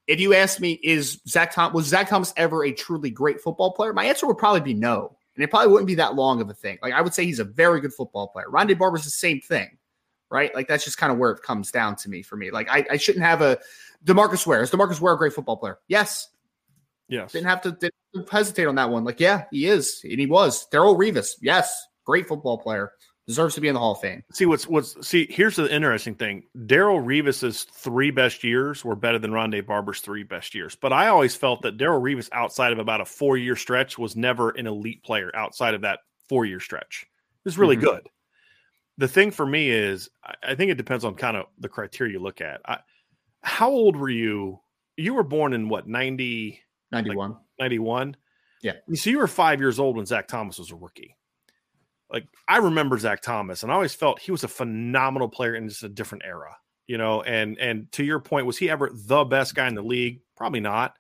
If you ask me, is Zach Thomas was Zach Thomas ever a truly great football player? My answer would probably be no. And it probably wouldn't be that long of a thing. Like I would say he's a very good football player. Rondé Barber's the same thing, right? Like that's just kind of where it comes down to me for me. Like I, I shouldn't have a Demarcus Ware. Is Demarcus Ware a great football player? Yes. Yes. Didn't have to didn't hesitate on that one. Like, yeah, he is. And he was. Darrelle Revis, yes, great football player. Deserves to be in the Hall of Fame. See what's what's see. Here's the interesting thing: Darrelle Revis's three best years were better than Rondé Barber's three best years. But I always felt that Darrelle Revis, outside of about a four year stretch, was never an elite player. Outside of that four year stretch, it was really mm-hmm. good. The thing for me is, I think it depends on kind of the criteria you look at. I, how old were you? You were born in what 90, 91. Like 91? Yeah. So you were five years old when Zach Thomas was a rookie like I remember Zach Thomas, and I always felt he was a phenomenal player in just a different era, you know. And and to your point, was he ever the best guy in the league? Probably not,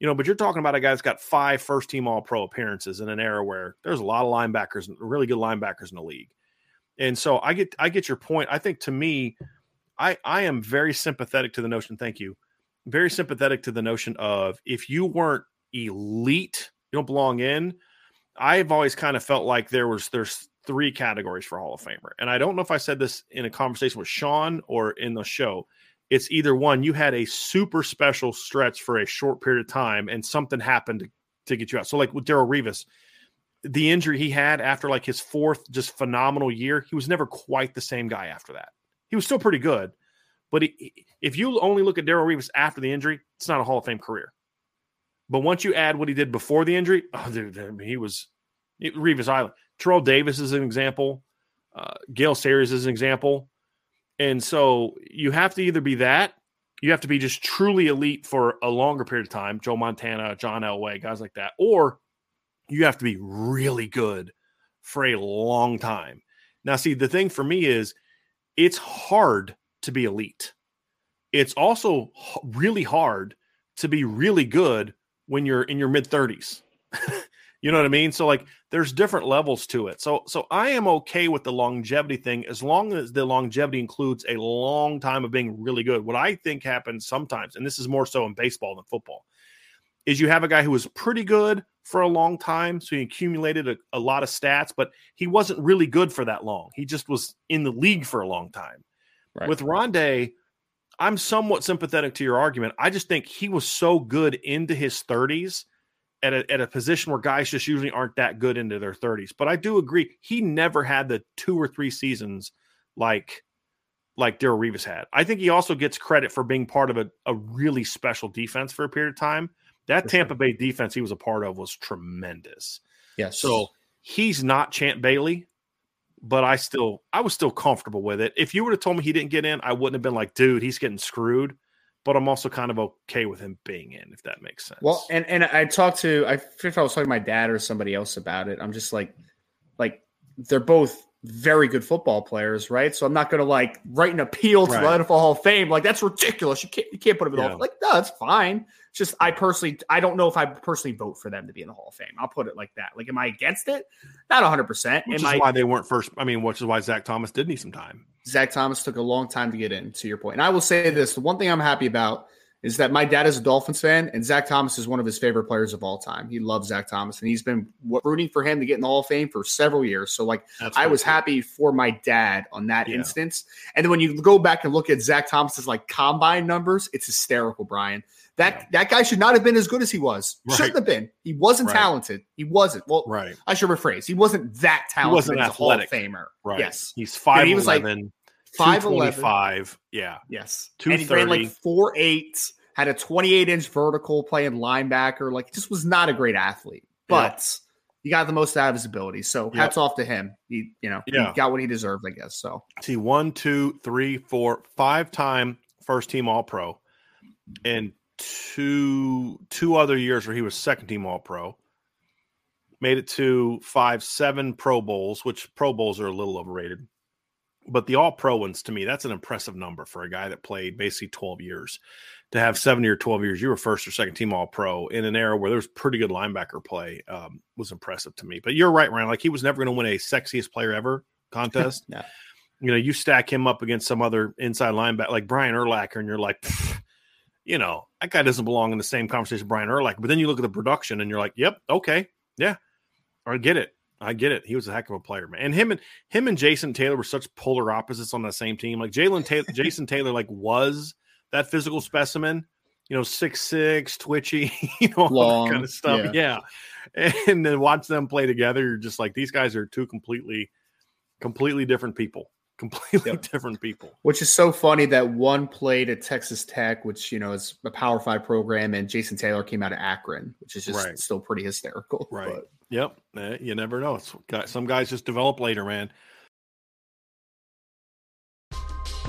you know. But you're talking about a guy that's got five first team All Pro appearances in an era where there's a lot of linebackers, really good linebackers in the league. And so I get I get your point. I think to me, I I am very sympathetic to the notion. Thank you. Very sympathetic to the notion of if you weren't elite, you don't belong in I've always kind of felt like there was there's three categories for Hall of Famer. And I don't know if I said this in a conversation with Sean or in the show. It's either one, you had a super special stretch for a short period of time and something happened to, to get you out. So, like with Darrelle Revis, the injury he had after like his fourth just phenomenal year, he was never quite the same guy after that. He was still pretty good. But he, if you only look at Darrelle Revis after the injury, it's not a Hall of Fame career. But once you add what he did before the injury, oh, dude, I mean, he was Revis Island. Terrell Davis is an example. Uh, Gale Sayers is an example. And so you have to either be that, you have to be just truly elite for a longer period of time, Joe Montana, John Elway, guys like that, or you have to be really good for a long time. Now, see, the thing for me is it's hard to be elite. It's also really hard to be really good when you're in your mid 30s. <laughs> you know what I mean? So like there's different levels to it. So so I am okay with the longevity thing as long as the longevity includes a long time of being really good. What I think happens sometimes, and this is more so in baseball than football, is you have a guy who was pretty good for a long time, so he accumulated a, a lot of stats, but he wasn't really good for that long. He just was in the league for a long time. Right. With Rondé, I'm somewhat sympathetic to your argument. I just think he was so good into his 30s at a, at a position where guys just usually aren't that good into their 30s. But I do agree, he never had the two or three seasons like like Darrelle Revis had. I think he also gets credit for being part of a, a really special defense for a period of time. That for Tampa sure. Bay defense he was a part of was tremendous. Yes. So he's not Champ Bailey, but I still I was still comfortable with it. If you would have told me he didn't get in, I wouldn't have been like, dude, he's getting screwed. But I'm also kind of okay with him being in, if that makes sense. Well, and and I talked to I if I was talking to my dad or somebody else about it. I'm just like, like they're both very good football players, right? So I'm not going to like write an appeal to right. the NFL Hall of Fame. Like that's ridiculous. You can't you can't put them in the yeah. Hall. Like no, that's fine. It's just I personally I don't know if I personally vote for them to be in the Hall of Fame. I'll put it like that. Like am I against it? Not 100. percent Which am is I, why they weren't first. I mean, which is why Zach Thomas did need some time. Zach Thomas took a long time to get in. To your point, and I will say this: the one thing I'm happy about is that my dad is a Dolphins fan, and Zach Thomas is one of his favorite players of all time. He loves Zach Thomas, and he's been rooting for him to get in the Hall of Fame for several years. So, like, I was happy for my dad on that yeah. instance. And then when you go back and look at Zach Thomas's like combine numbers, it's hysterical, Brian. That yeah. that guy should not have been as good as he was. Right. Shouldn't have been. He wasn't right. talented. He wasn't. Well, right. I should rephrase. He wasn't that talented. He wasn't athletic. Hall of Famer. Right. Yes. He's five. He was like five eleven. Yeah. Yes. Two thirty. ran like four eight had a 28 inch vertical playing linebacker. Like, just was not a great athlete, but yeah. he got the most out of his ability. So hats off to him. He, you know, yeah. he got what he deserved, I guess. So see, one, two, three, four, five time first team All Pro, and two two other years where he was second team All Pro. Made it to five, seven Pro Bowls, which Pro Bowls are a little overrated. But the all pro ones to me, that's an impressive number for a guy that played basically 12 years. To have seven or 12 years, you were first or second team all pro in an era where there was pretty good linebacker play um, was impressive to me. But you're right, Ryan. Like he was never going to win a sexiest player ever <laughs> contest. no. You know, you stack him up against some other inside linebacker like Brian Urlacher, and you're like, you know, that guy doesn't belong in the same conversation Brian Urlacher. But then you look at the production and you're like, yep, okay, yeah, I get it. I get it. He was a heck of a player, man. And him and him and Jason Taylor were such polar opposites on the same team. Like Jalen Taylor, <laughs> Jason Taylor, like was that physical specimen, you know, six six, twitchy, <laughs> you know, Long, all that kind of stuff. Yeah. yeah. And then watch them play together. You're just like these guys are two completely, completely different people. <laughs> Completely yep. different people. Which is so funny that one played at Texas Tech, which you know is a Power Five program, and Jason Taylor came out of Akron, which is just right. still pretty hysterical. Right. But. Yep. Eh, you never know. some guys just develop later, man.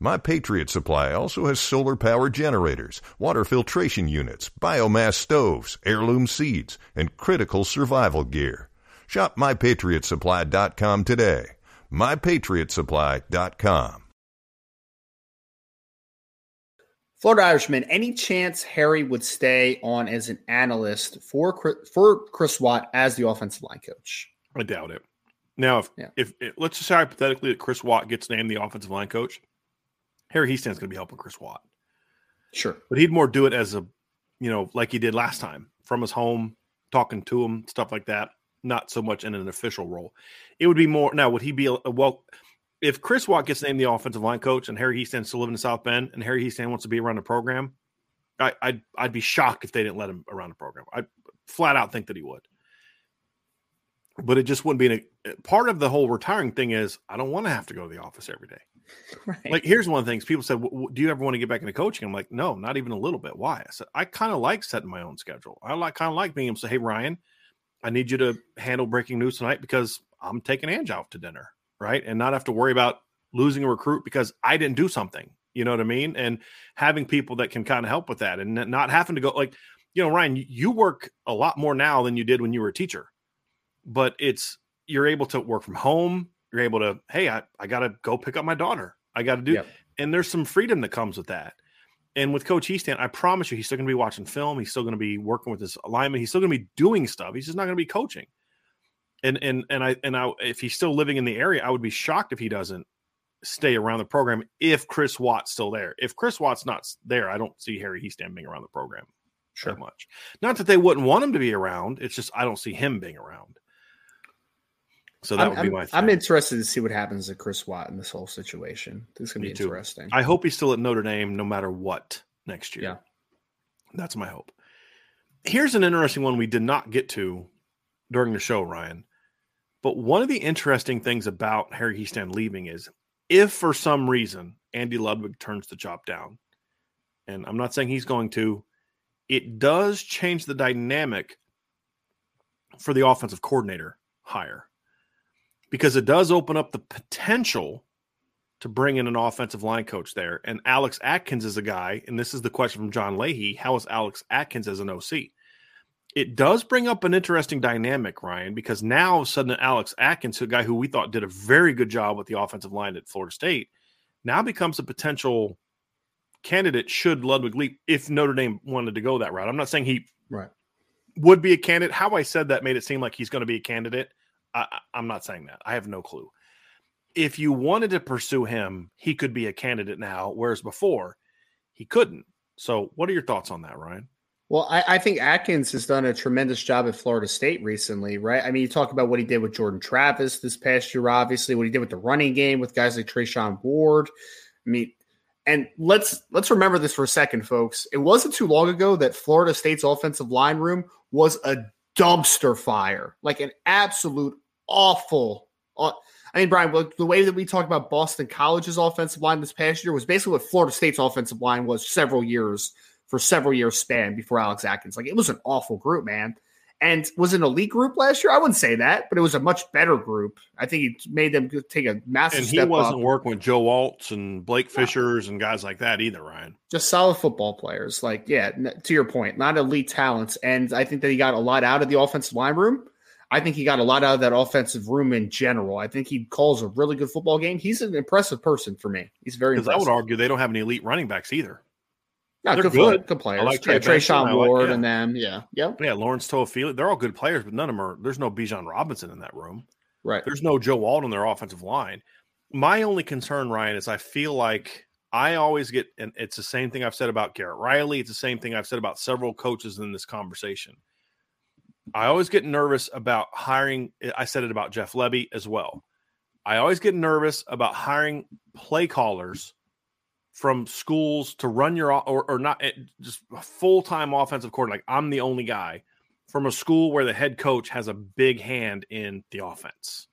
My Patriot Supply also has solar power generators, water filtration units, biomass stoves, heirloom seeds, and critical survival gear. Shop MyPatriotSupply.com today. MyPatriotSupply.com. Florida Irishman, any chance Harry would stay on as an analyst for for Chris Watt as the offensive line coach? I doubt it. Now, if yeah. if, if let's just say hypothetically that Chris Watt gets named the offensive line coach, Harry Hiestand's going to be helping Chris Watt. Sure, but he'd more do it as a, you know, like he did last time from his home, talking to him, stuff like that. Not so much in an official role. It would be more now. Would he be a, well? if Chris Watt gets named the offensive line coach and Harry Hiestand still living in South Bend and Harry Hiestand wants to be around the program, I, I'd I'd be shocked if they didn't let him around the program. I flat out think that he would. But it just wouldn't be a part of the whole retiring thing. Is I don't want to have to go to the office every day. <laughs> Right. Like here's one of the things people said: Do you ever want to get back into coaching? I'm like, no, not even a little bit. Why? I said I kind of like setting my own schedule. I like kind of like being able to say, hey Ryan, I need you to handle breaking news tonight because I'm taking Ange out to dinner right? And not have to worry about losing a recruit because I didn't do something. You know what I mean? And having people that can kind of help with that and not having to go like, you know, Ryan, you work a lot more now than you did when you were a teacher, but it's you're able to work from home. You're able to, hey, I, I got to go pick up my daughter. I got to do, yep. and there's some freedom that comes with that. And with Coach Hiestand, I promise you, he's still going to be watching film. He's still going to be working with his alignment. He's still going to be doing stuff. He's just not going to be coaching and and and I and I if he's still living in the area, I would be shocked if he doesn't stay around the program if Chris Watt's still there. If Chris Watt's not there, I don't see Harry Hiestand being around the program sure. much. Not that they wouldn't want him to be around. It's just I don't see him being around. So that I'm, would be my. Thing. I'm interested to see what happens to Chris Watt in this whole situation. This to be too. interesting. I hope he's still at Notre Dame no matter what next year. Yeah, that's my hope. Here's an interesting one we did not get to during the show, Ryan. But one of the interesting things about Harry Hiestand leaving is if for some reason Andy Ludwig turns the job down, and I'm not saying he's going to, it does change the dynamic for the offensive coordinator hire because it does open up the potential to bring in an offensive line coach there. And Alex Atkins is a guy, and this is the question from John Leahy how is Alex Atkins as an OC? It does bring up an interesting dynamic, Ryan, because now all of a sudden Alex Atkins, a guy who we thought did a very good job with the offensive line at Florida State, now becomes a potential candidate should Ludwig leap if Notre Dame wanted to go that route. I'm not saying he right would be a candidate. How I said that made it seem like he's going to be a candidate. I, I'm not saying that. I have no clue. If you wanted to pursue him, he could be a candidate now, whereas before he couldn't. So, what are your thoughts on that, Ryan? Well, I, I, think Atkins has done a tremendous job at Florida State recently, right? I mean, you talk about what he did with Jordan Travis this past year, obviously, what he did with the running game with guys like Treshaun Ward. I mean, and let's let's remember this for a second, folks. It wasn't too long ago that Florida State's offensive line room was a dumpster fire, like an absolute awful. Uh, I mean, Brian, the way that we talked about Boston College's offensive line this past year was basically what Florida State's offensive line was several years for several years span before Alex Atkins. Like it was an awful group, man. And was an elite group last year? I wouldn't say that, but it was a much better group. I think he made them take a massive. And he wasn't up. working with Joe Alts and Blake Fishers and guys like that either, Ryan. Just solid football players. Like, yeah, to your point, not elite talents. And I think that he got a lot out of the offensive line room. I think he got a lot out of that offensive room in general. I think he calls a really good football game. He's an impressive person for me. He's very. Because I would argue they don't have any elite running backs either. Yeah, they're good, good, good players. I like Trey, yeah, Treshaun Ward like, yeah. and them. Yeah, yep. Yeah, Lawrence Toafili. They're all good players, but none of them are. There's no Bijan Robinson in that room. Right. There's no Joe Alt on their offensive line. My only concern, Ryan, is I feel like I always get, and it's the same thing I've said about Garrett Riley. It's the same thing I've said about several coaches in this conversation. I always get nervous about hiring. I said it about Jeff Lebby as well. I always get nervous about hiring play callers from schools to run your or, or not eh, just full time offensive coordinator. Like I'm the only guy from a school where the head coach has a big hand in the offense,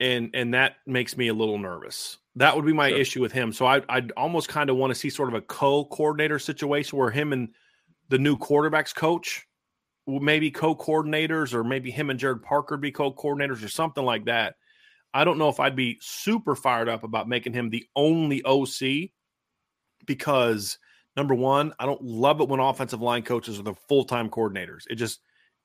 and and that makes me a little nervous. That would be my sure. issue with him. So I I'd almost kind of want to see sort of a co coordinator situation where him and the new quarterbacks coach maybe co coordinators, or maybe him and Gerad Parker be co coordinators or something like that I don't know if I'd be super fired up about making him the only OC because number one, I don't love it when offensive line coaches are the full time coordinators. It just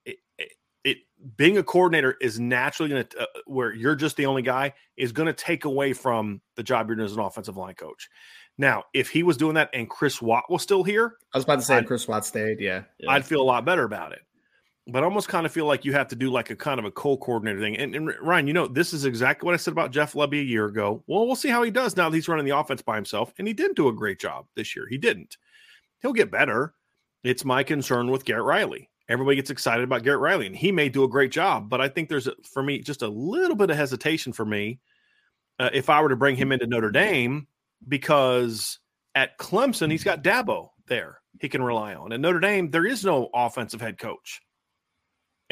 it, it, it, being a coordinator is naturally going to uh, where you're just the only guy is going to take away from the job you're doing as an offensive line coach. Now, if he was doing that and Chris Watt was still here, I was about to say I'd, Chris Watt stayed. Yeah, yeah, I'd feel a lot better about it but almost kind of feel like you have to do like a kind of a co-coordinator thing. And, and, Ryan, you know, this is exactly what I said about Jeff Lebby a year ago. Well, we'll see how he does now that he's running the offense by himself. And he didn't do a great job this year. He didn't. He'll get better. It's my concern with Garrett Riley. Everybody gets excited about Garrett Riley, and he may do a great job. But I think there's, for me, just a little bit of hesitation for me uh, if I were to bring him into Notre Dame because at Clemson, he's got Dabo there he can rely on. And Notre Dame, there is no offensive head coach.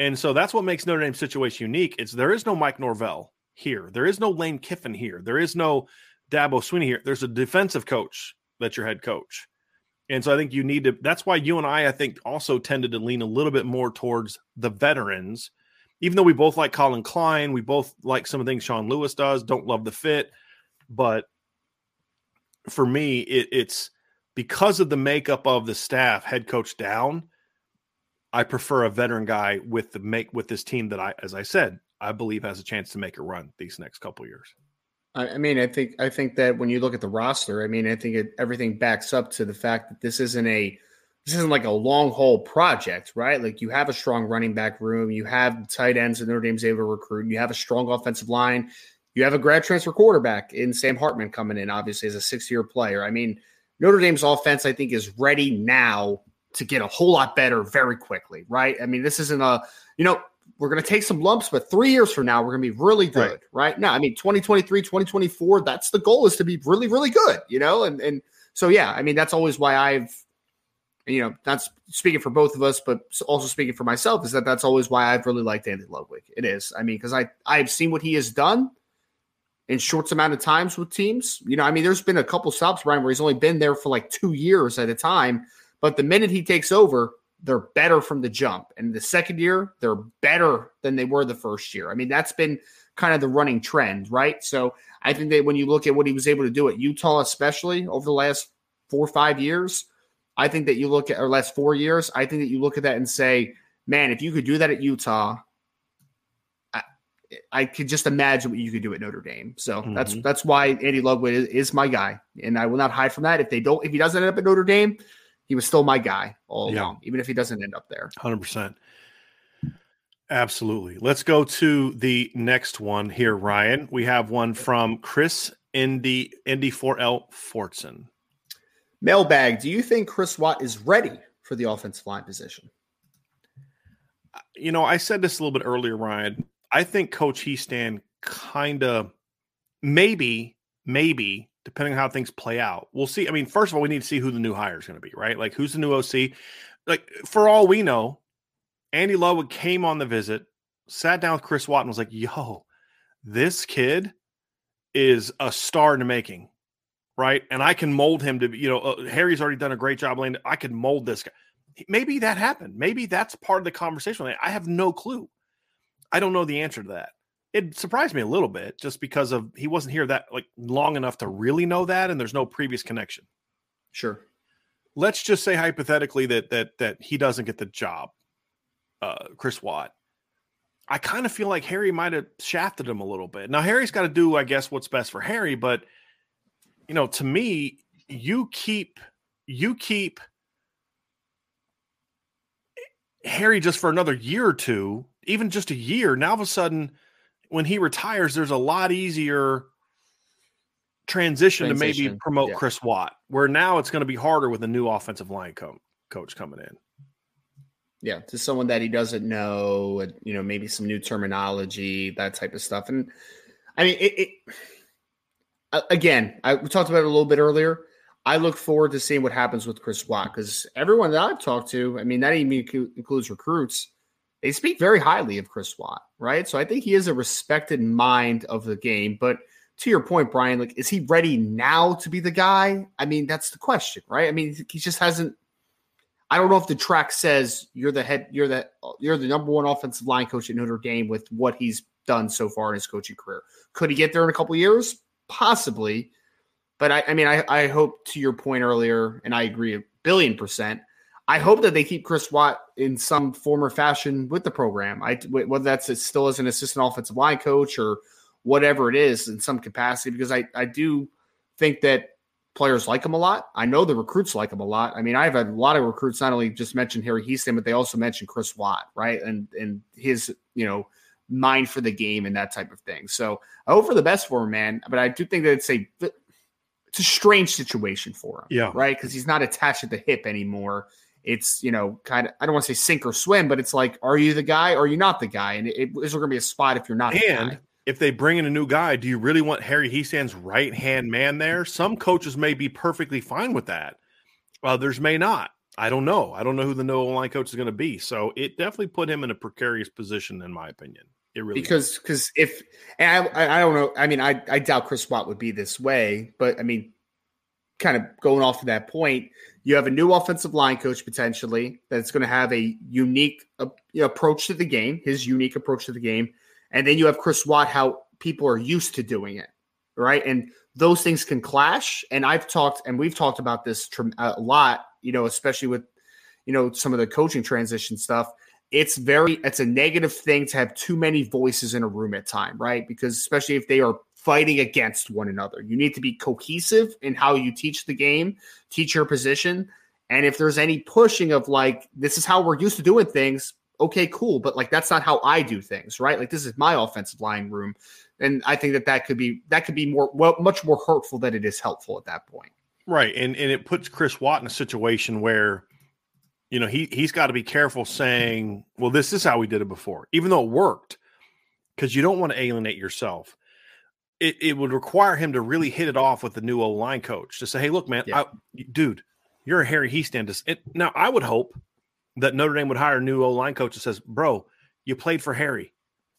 And so that's what makes Notre Dame's situation unique. It's there is no Mike Norvell here. There is no Lane Kiffin here. There is no Dabo Swinney here. There's a defensive coach that's your head coach. And so I think you need to that's why you and I I think also tended to lean a little bit more towards the veterans. Even though we both like Collin Klein, we both like some of the things Sean Lewis does, don't love the fit, but for me it, it's because of the makeup of the staff, head coach down, I prefer a veteran guy with the make with this team that I, as I said, I believe has a chance to make a run these next couple years. I mean, I think I think that when you look at the roster, I mean, I think it, everything backs up to the fact that this isn't a this isn't like a long haul project, right? Like you have a strong running back room, you have tight ends that Notre Dame's able to recruit, you have a strong offensive line, you have a grad transfer quarterback in Sam Hartman coming in, obviously as a six year player. I mean, Notre Dame's offense, I think, is ready now to get a whole lot better very quickly, right? I mean, this isn't a, you know, we're going to take some lumps, but three years from now, we're going to be really good, right. right? Now, I mean, 2023, 2024, that's the goal is to be really, really good, you know? And, and so, yeah, I mean, that's always why I've, you know, that's speaking for both of us, but also speaking for myself, is that that's always why I've really liked Andy Ludwig. It is. I mean, because I I've seen what he has done in short amount of times with teams. You know, I mean, there's been a couple stops, Brian, where he's only been there for like two years at a time. But the minute he takes over, they're better from the jump. And the second year, they're better than they were the first year. I mean, that's been kind of the running trend, right? So I think that when you look at what he was able to do at Utah, especially over the last four or five years, I think that you look at, or last four years, I think that you look at that and say, man, if you could do that at Utah, I, I could just imagine what you could do at Notre Dame. So mm-hmm. that's that's why Andy Ludwig is, is, my guy, and I will not hide from that. If they don't, if he doesn't end up at Notre Dame, he was still my guy all yeah. along, even if he doesn't end up there. Hundred percent. Absolutely. Let's go to the next one here, Ryan. We have one from Chris Indy Indy 4L Fortson. Mailbag, do you think Chris Watt is ready for the offensive line position? You know, I said this a little bit earlier, Ryan. I think Coach Hiestand kind of maybe, maybe, depending on how things play out. We'll see. I mean, first of all, we need to see who the new hire is going to be, right? Like who's the new OC? Like, for all we know, Andy Ludwig came on the visit, sat down with Chris Watt, and was like, yo, this kid is a star in the making right? And I can mold him to, you know, uh, Harry's already done a great job. Laying, I could mold this guy. Maybe that happened. Maybe that's part of the conversation. I have no clue. I don't know the answer to that. It surprised me a little bit just because of he wasn't here that like long enough to really know that, and there's no previous connection. Sure. Let's just say hypothetically that that that he doesn't get the job, uh, Chris Watt. I kind of feel like Harry might have shafted him a little bit. Now Harry's got to do, I guess, what's best for Harry, but you know, to me, you keep you keep Harry just for another year or two, even just a year. Now all of a sudden, when he retires, there's a lot easier transition, transition. to maybe promote yeah. Chris Watt, where now it's going to be harder with a new offensive line co- coach coming in. Yeah, to someone that he doesn't know, you know, maybe some new terminology, that type of stuff. And I mean, it, it again, I we talked about it a little bit earlier. I look forward to seeing what happens with Chris Watt because everyone that I've talked to, I mean, that even includes recruits, they speak very highly of Chris Watt, right? So I think he is a respected mind of the game. But to your point, Brian, like, is he ready now to be the guy? I mean, that's the question, right? I mean, he just hasn't. I don't know if the track says you're the head, you're the you're the number one offensive line coach at Notre Dame with what he's done so far in his coaching career. Could he get there in a couple years? possibly. But I, I mean, I, I hope to your point earlier, and I agree a billion percent. I hope that they keep Chris Watt in some form or fashion with the program. I whether that's still as an assistant offensive line coach or whatever it is in some capacity, because I I do think that players like him a lot. I know the recruits like him a lot. I mean, I've had a lot of recruits not only just mentioned Harry Hiestand, but they also mentioned Chris Watt, right? And and his you know mind for the game and that type of thing. So I hope for the best for him, man. But I do think that it's a it's a strange situation for him. Yeah. Right. Because he's not attached at the hip anymore. It's, you know, kind of, I don't want to say sink or swim, but it's like, are you the guy or are you not the guy? And it, is there going to be a spot if you're not and if they bring in a new guy, do you really want Harry Hiestand's right hand man there? Some coaches may be perfectly fine with that. Others may not. I don't know. I don't know who the no line coach is going to be. So it definitely put him in a precarious position, in my opinion. It really because because if and I, I don't know. I mean, I I doubt Chris Watt would be this way, but I mean, kind of going off of that point, you have a new offensive line coach potentially that's going to have a unique approach to the game, his unique approach to the game, and then you have Chris Watt, how people are used to doing it, right? And those things can clash. And I've talked, and we've talked about this a lot, you know, especially with you know some of the coaching transition stuff it's very it's a negative thing to have too many voices in a room at time right? Because especially if they are fighting against one another you need to be cohesive in how you teach the game teach your position. And if there's any pushing of like this is how we're used to doing things okay cool. But like that's not how i do things right? Like this is my offensive line room. And i think that that could be that could be more well, much more hurtful than it is helpful at that point. Right. And and it puts chris watt in a situation where you know, he he's got to be careful saying, "Well, this is how we did it before," even though it worked, because you don't want to alienate yourself. It, it would require him to really hit it off with the new O line coach to say, "Hey, look, man, yeah. I, dude, you're a Harry Hiestand. It, now, I would hope that Notre Dame would hire a new O line coach that says, "Bro, you played for Harry.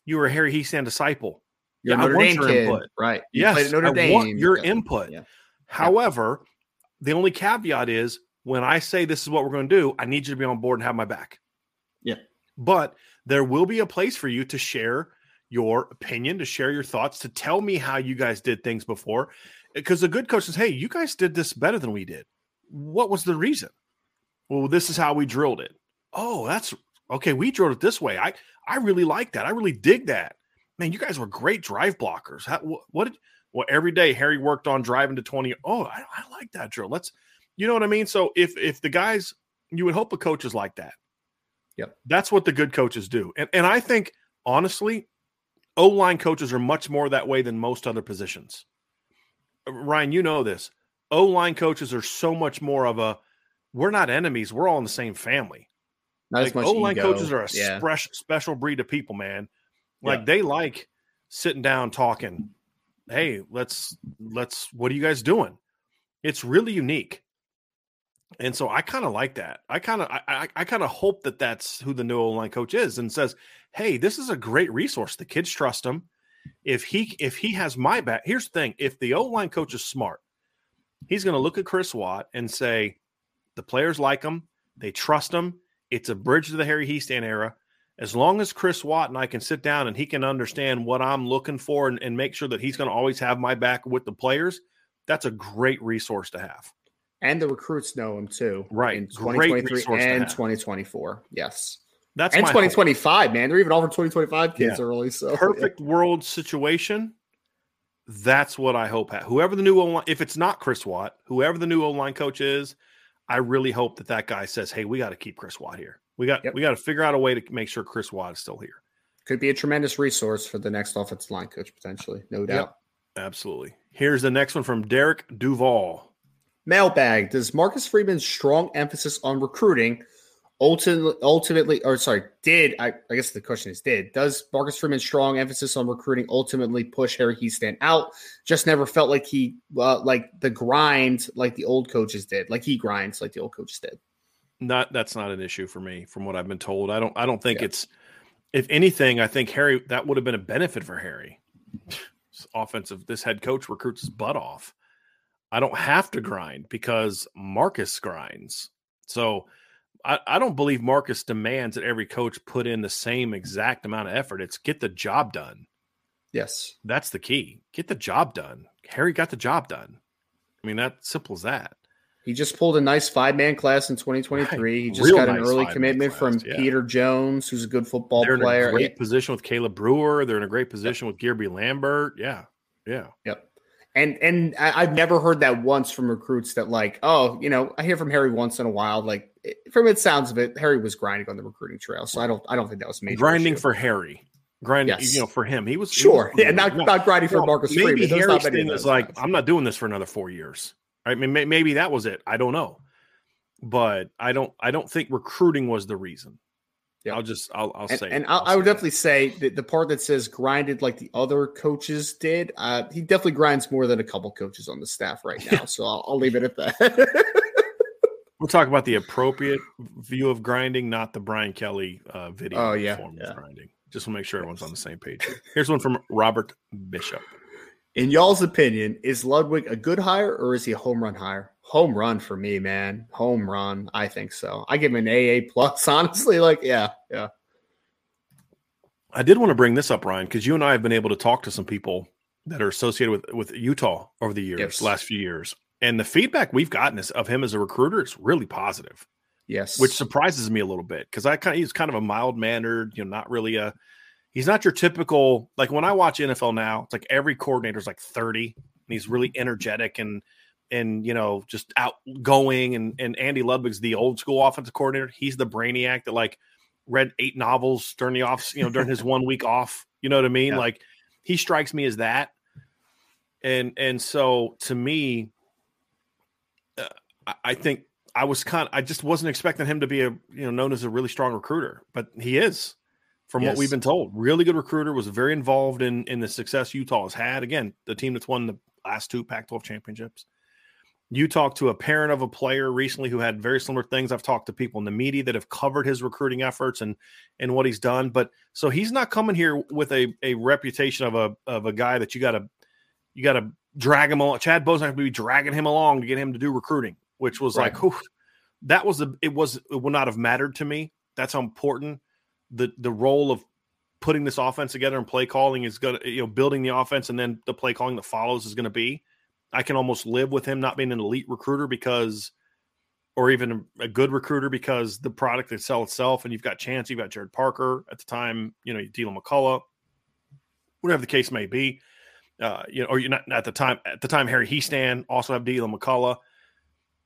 You were a Harry Hiestand disciple. You're yeah, Notre Dame your kid, input. right? You yes, Notre I Dame. want your yeah. input. Yeah. However, the only caveat is when I say this is what we're going to do, I need you to be on board and have my back. Yeah. But there will be a place for you to share your opinion, to share your thoughts, to tell me how you guys did things before. Because a good coach says, hey, you guys did this better than we did. What was the reason? Well, this is how we drilled it. Oh, that's okay. We drilled it this way. I I really like that. I really dig that. Man, you guys were great drive blockers. How, what, what did well every day Harry worked on driving to 20. Oh, I, I like that drill. Let's you know what I mean? So if if the guys you would hope a coach is like that. Yep. That's what the good coaches do. And and I think honestly, O line coaches are much more that way than most other positions. Ryan, you know this. O line coaches are so much more of a we're not enemies, we're all in the same family. Not like O line coaches are a yeah. special special breed of people, man. Like yeah. they like sitting down talking. Hey, let's let's what are you guys doing? It's really unique. And so I kind of like that. I kind of I, I, kind of hope that that's who the new O line coach is and says, "Hey, this is a great resource. The kids trust him. If he if he has my back, here's the thing: if the O line coach is smart, he's going to look at Chris Watt and say, the players like him, they trust him. It's a bridge to the Harry Hiestand era. As long as Chris Watt and I can sit down and he can understand what I'm looking for and, and make sure that he's going to always have my back with the players, that's a great resource to have." And the recruits know him too. Right. In 2023 and 2024. Yes. That's and 2025, hope. man. They're even offering 2025 kids yeah. early. So perfect yeah. world situation. That's what I hope. Whoever the new O if it's not Chris Watt, whoever the new O line coach is, I really hope that that guy says, "Hey, we got to keep Chris Watt here. We got yep. we got to figure out a way to make sure Chris Watt is still here." Could be a tremendous resource for the next offensive line coach potentially, no doubt. Yep. Absolutely. Here's the next one from Derek Duval. Mailbag Does Marcus Freeman's strong emphasis on recruiting ultimately, ultimately or sorry, did I, I guess the question is did does Marcus Freeman's strong emphasis on recruiting ultimately push Harry Hiestand out? Just never felt like he uh, like the grind like the old coaches did, like he grinds like the old coaches did. Not that's not an issue for me, from what I've been told. I don't I don't think yeah. it's if anything, I think Harry that would have been a benefit for Harry. offensive, this head coach recruits his butt off. I don't have to grind because Marcus grinds. So I, I, don't believe Marcus demands that every coach put in the same exact amount of effort. It's get the job done. Yes. That's the key. Get the job done. Harry got the job done. I mean, that simple as that. He just pulled a nice five man class in 2023. Right. He just Real got nice an early commitment class, from yeah. Peter Jones, who's a good football They're player. in a great yeah. position with Caleb Brewer. They're in a great position yep. with Guerby Lambert. Yeah. Yeah. Yep. And and I've never heard that once from recruits that like, oh, you know, I hear from Harry once in a while. Like from it sounds of it, Harry was grinding on the recruiting trail. So I don't I don't think that was major grinding issue. for Harry. Grinding, yes. you know, for him, he was sure. He was, yeah, not, no, not grinding for Marcus maybe Freeman. Harry's thing is like, I'm not doing this for another four years. I mean, maybe that was it. I don't know, but I don't. I don't think recruiting was the reason. Yeah, I'll just I'll, I'll and, say, and I'll, i would definitely say that the part that says grinded like the other coaches did, uh, he definitely grinds more than a couple coaches on the staff right <laughs> now. so I'll, I'll leave it at that. <laughs> we'll talk about the <laughs> appropriate view of grinding, not the Brian Kelly uh, video. Oh yeah, yeah. of grinding. Just to make sure everyone's on the same page. Here. Here's one from Robert Bishop. In y'all's opinion, is Ludwig a good hire or is he a home run hire? Home run for me, man. Home run. I think so. I give him an AA plus, <laughs> honestly. Like, yeah, yeah. I did want to bring this up, Ryan, because you and I have been able to talk to some people that are associated with with Utah over the years, yes. last few years, and the feedback we've gotten is of him as a recruiter is really positive. Yes, which surprises me a little bit because I kind of he's kind of a mild mannered, you know, not really a he's not your typical like when I watch NFL now, it's like every coordinator is like 30 and he's really energetic and and you know just outgoing and and Andy Ludwig's the old school offensive coordinator. He's the brainiac that like read eight novels during the off, you know, during his <laughs> one week off. You know what I mean? Yeah. Like he strikes me as that. And and so to me, uh, I, I think I was kind. Of, I just wasn't expecting him to be a you know known as a really strong recruiter, but he is from yes. what we've been told. Really good recruiter, was very involved in in the success Utah has had. Again, the team that's won the last two Pac-12 championships. You talked to a parent of a player recently who had very similar things. I've talked to people in the media that have covered his recruiting efforts and and what he's done. But so he's not coming here with a, a reputation of a of a guy that you gotta you gotta drag him along. Chad Bo's not gonna be dragging him along to get him to do recruiting, which was right. like, that was a it was it would not have mattered to me. That's how important the the role of putting this offense together and play calling is going to you know building the offense and then the play calling that follows is going to be. I can almost live with him not being an elite recruiter because, or even a good recruiter because the product that sell itself. And you've got Chance, you've got Gerad Parker at the time, you know, Deland McCullough, whatever the case may be. Uh, you know, or you're not at the time at the time Harry Hiestand also have Deland McCullough.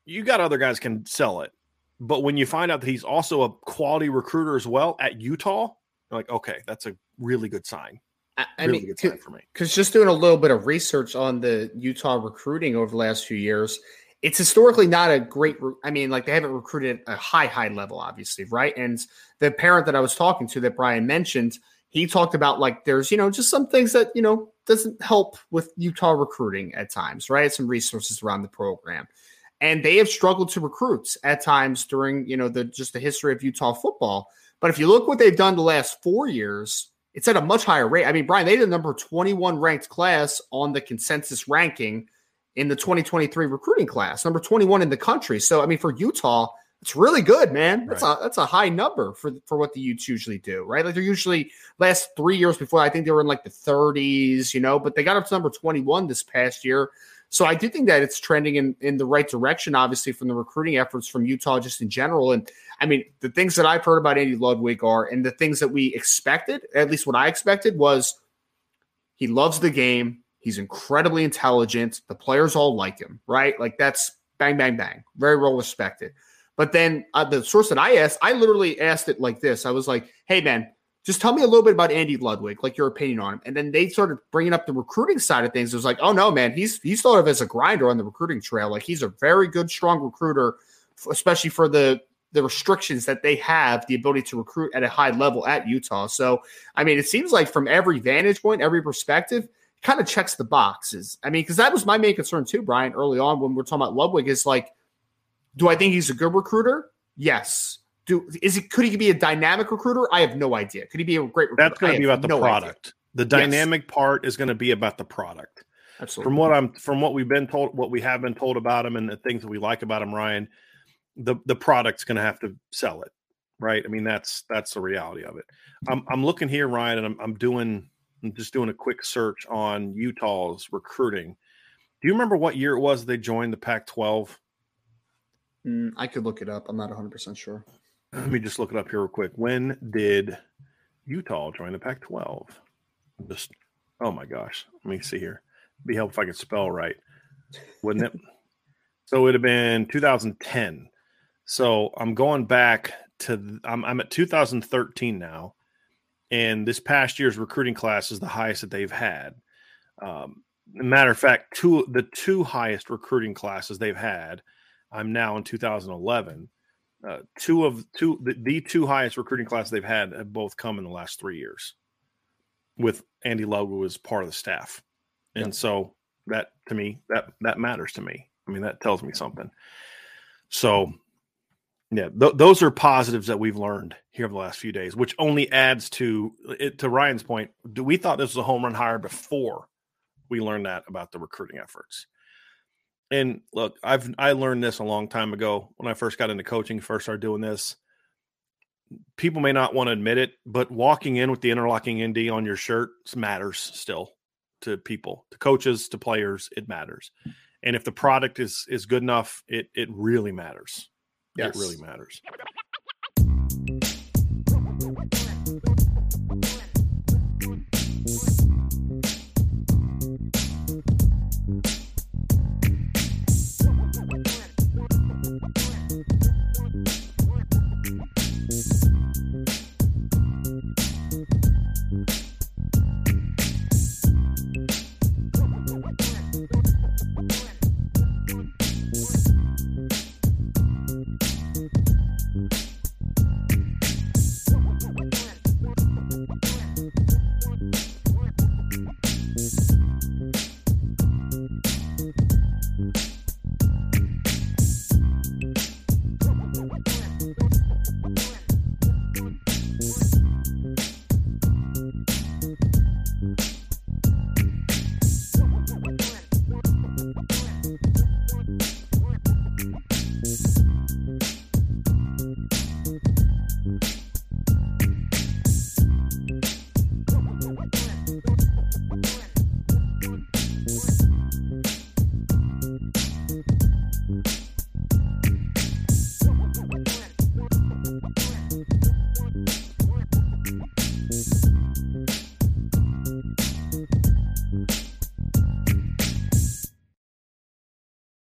You got other guys can sell it, but when you find out that he's also a quality recruiter as well at Utah, like, okay, that's a really good sign. I, I really mean, good sign for me. Because just doing a little bit of research on the Utah recruiting over the last few years, it's historically not a great. I mean, like they haven't recruited a high, high level, obviously, right? And the parent that I was talking to that Brian mentioned, he talked about like there's you know just some things that you know doesn't help with Utah recruiting at times, right? Some resources around the program and they have struggled to recruit at times during you know the just the history of Utah football. But if you look what they've done the last four years, it's at a much higher rate. I mean, Brian, they did the number 21 ranked class on the consensus ranking in the 2023 recruiting class, number 21 in the country. So, I mean, for Utah, it's really good, man. That's right. a that's a high number for for what the Utes usually do, right? Like they're usually last three years before. I think they were in like the 30s, you know, but they got up to number 21 this past year. So I do think that it's trending in, in the right direction, obviously, from the recruiting efforts from Utah just in general. And I mean, the things that I've heard about Andy Ludwig are, and the things that we expected, at least what I expected, was he loves the game. He's incredibly intelligent. The players all like him, right? Like that's bang, bang, bang. Very well respected. But then uh, the source that I asked, I literally asked it like this I was like, hey, man, just tell me a little bit about Andy Ludwig, like your opinion on him. And then they started bringing up the recruiting side of things. It was like, oh no, man, he's he's thought of as a grinder on the recruiting trail. Like he's a very good, strong recruiter, especially for the the restrictions that they have, the ability to recruit at a high level at Utah. So, I mean, it seems like from every vantage point, every perspective, kind of checks the boxes. I mean, because that was my main concern too, Brian, early on when we're talking about Ludwig is like, do I think he's a good recruiter? Yes. Do is he could he be a dynamic recruiter? I have no idea. Could he be a great recruiter? That's going to be about the no product. Idea. The dynamic yes. part is going to be about the product. Absolutely. From what I'm from what we've been told, what we have been told about him and the things that we like about him, Ryan, the the product's going to have to sell it, right? I mean, that's that's the reality of it. I'm I'm looking here, Ryan, and I'm I'm doing I'm just doing a quick search on Utah's recruiting. Do you remember what year it was they joined the Pac-12? Mm, I could look it up. I'm not 100 percent sure. Let me just look it up here real quick. When did Utah join the Pac 12? Just, oh my gosh. Let me see here. It'd be helpful if I could spell right, wouldn't it? so it would have been 2010. So I'm going back to, I'm, I'm at 2013 now. And this past year's recruiting class is the highest that they've had. Um, matter of fact, two the two highest recruiting classes they've had. I'm now in 2011 uh, two of two the, the, two highest recruiting classes they've had have both come in the last three years with Andy Ludwig as part of the staff. And yep. so that to me, that that matters to me. I mean, that tells me something. So yeah, th- those are positives that we've learned here over the last few days, which only adds to it. To Ryan's point, do we thought this was a home run hire before we learned that about the recruiting efforts? And look, I've I learned this a long time ago when I first got into coaching, first started doing this. People may not want to admit it, but walking in with the interlocking ND on your shirt matters still to people, to coaches, to players. It matters, and if the product is is good enough, it it really matters. Yes. It really matters.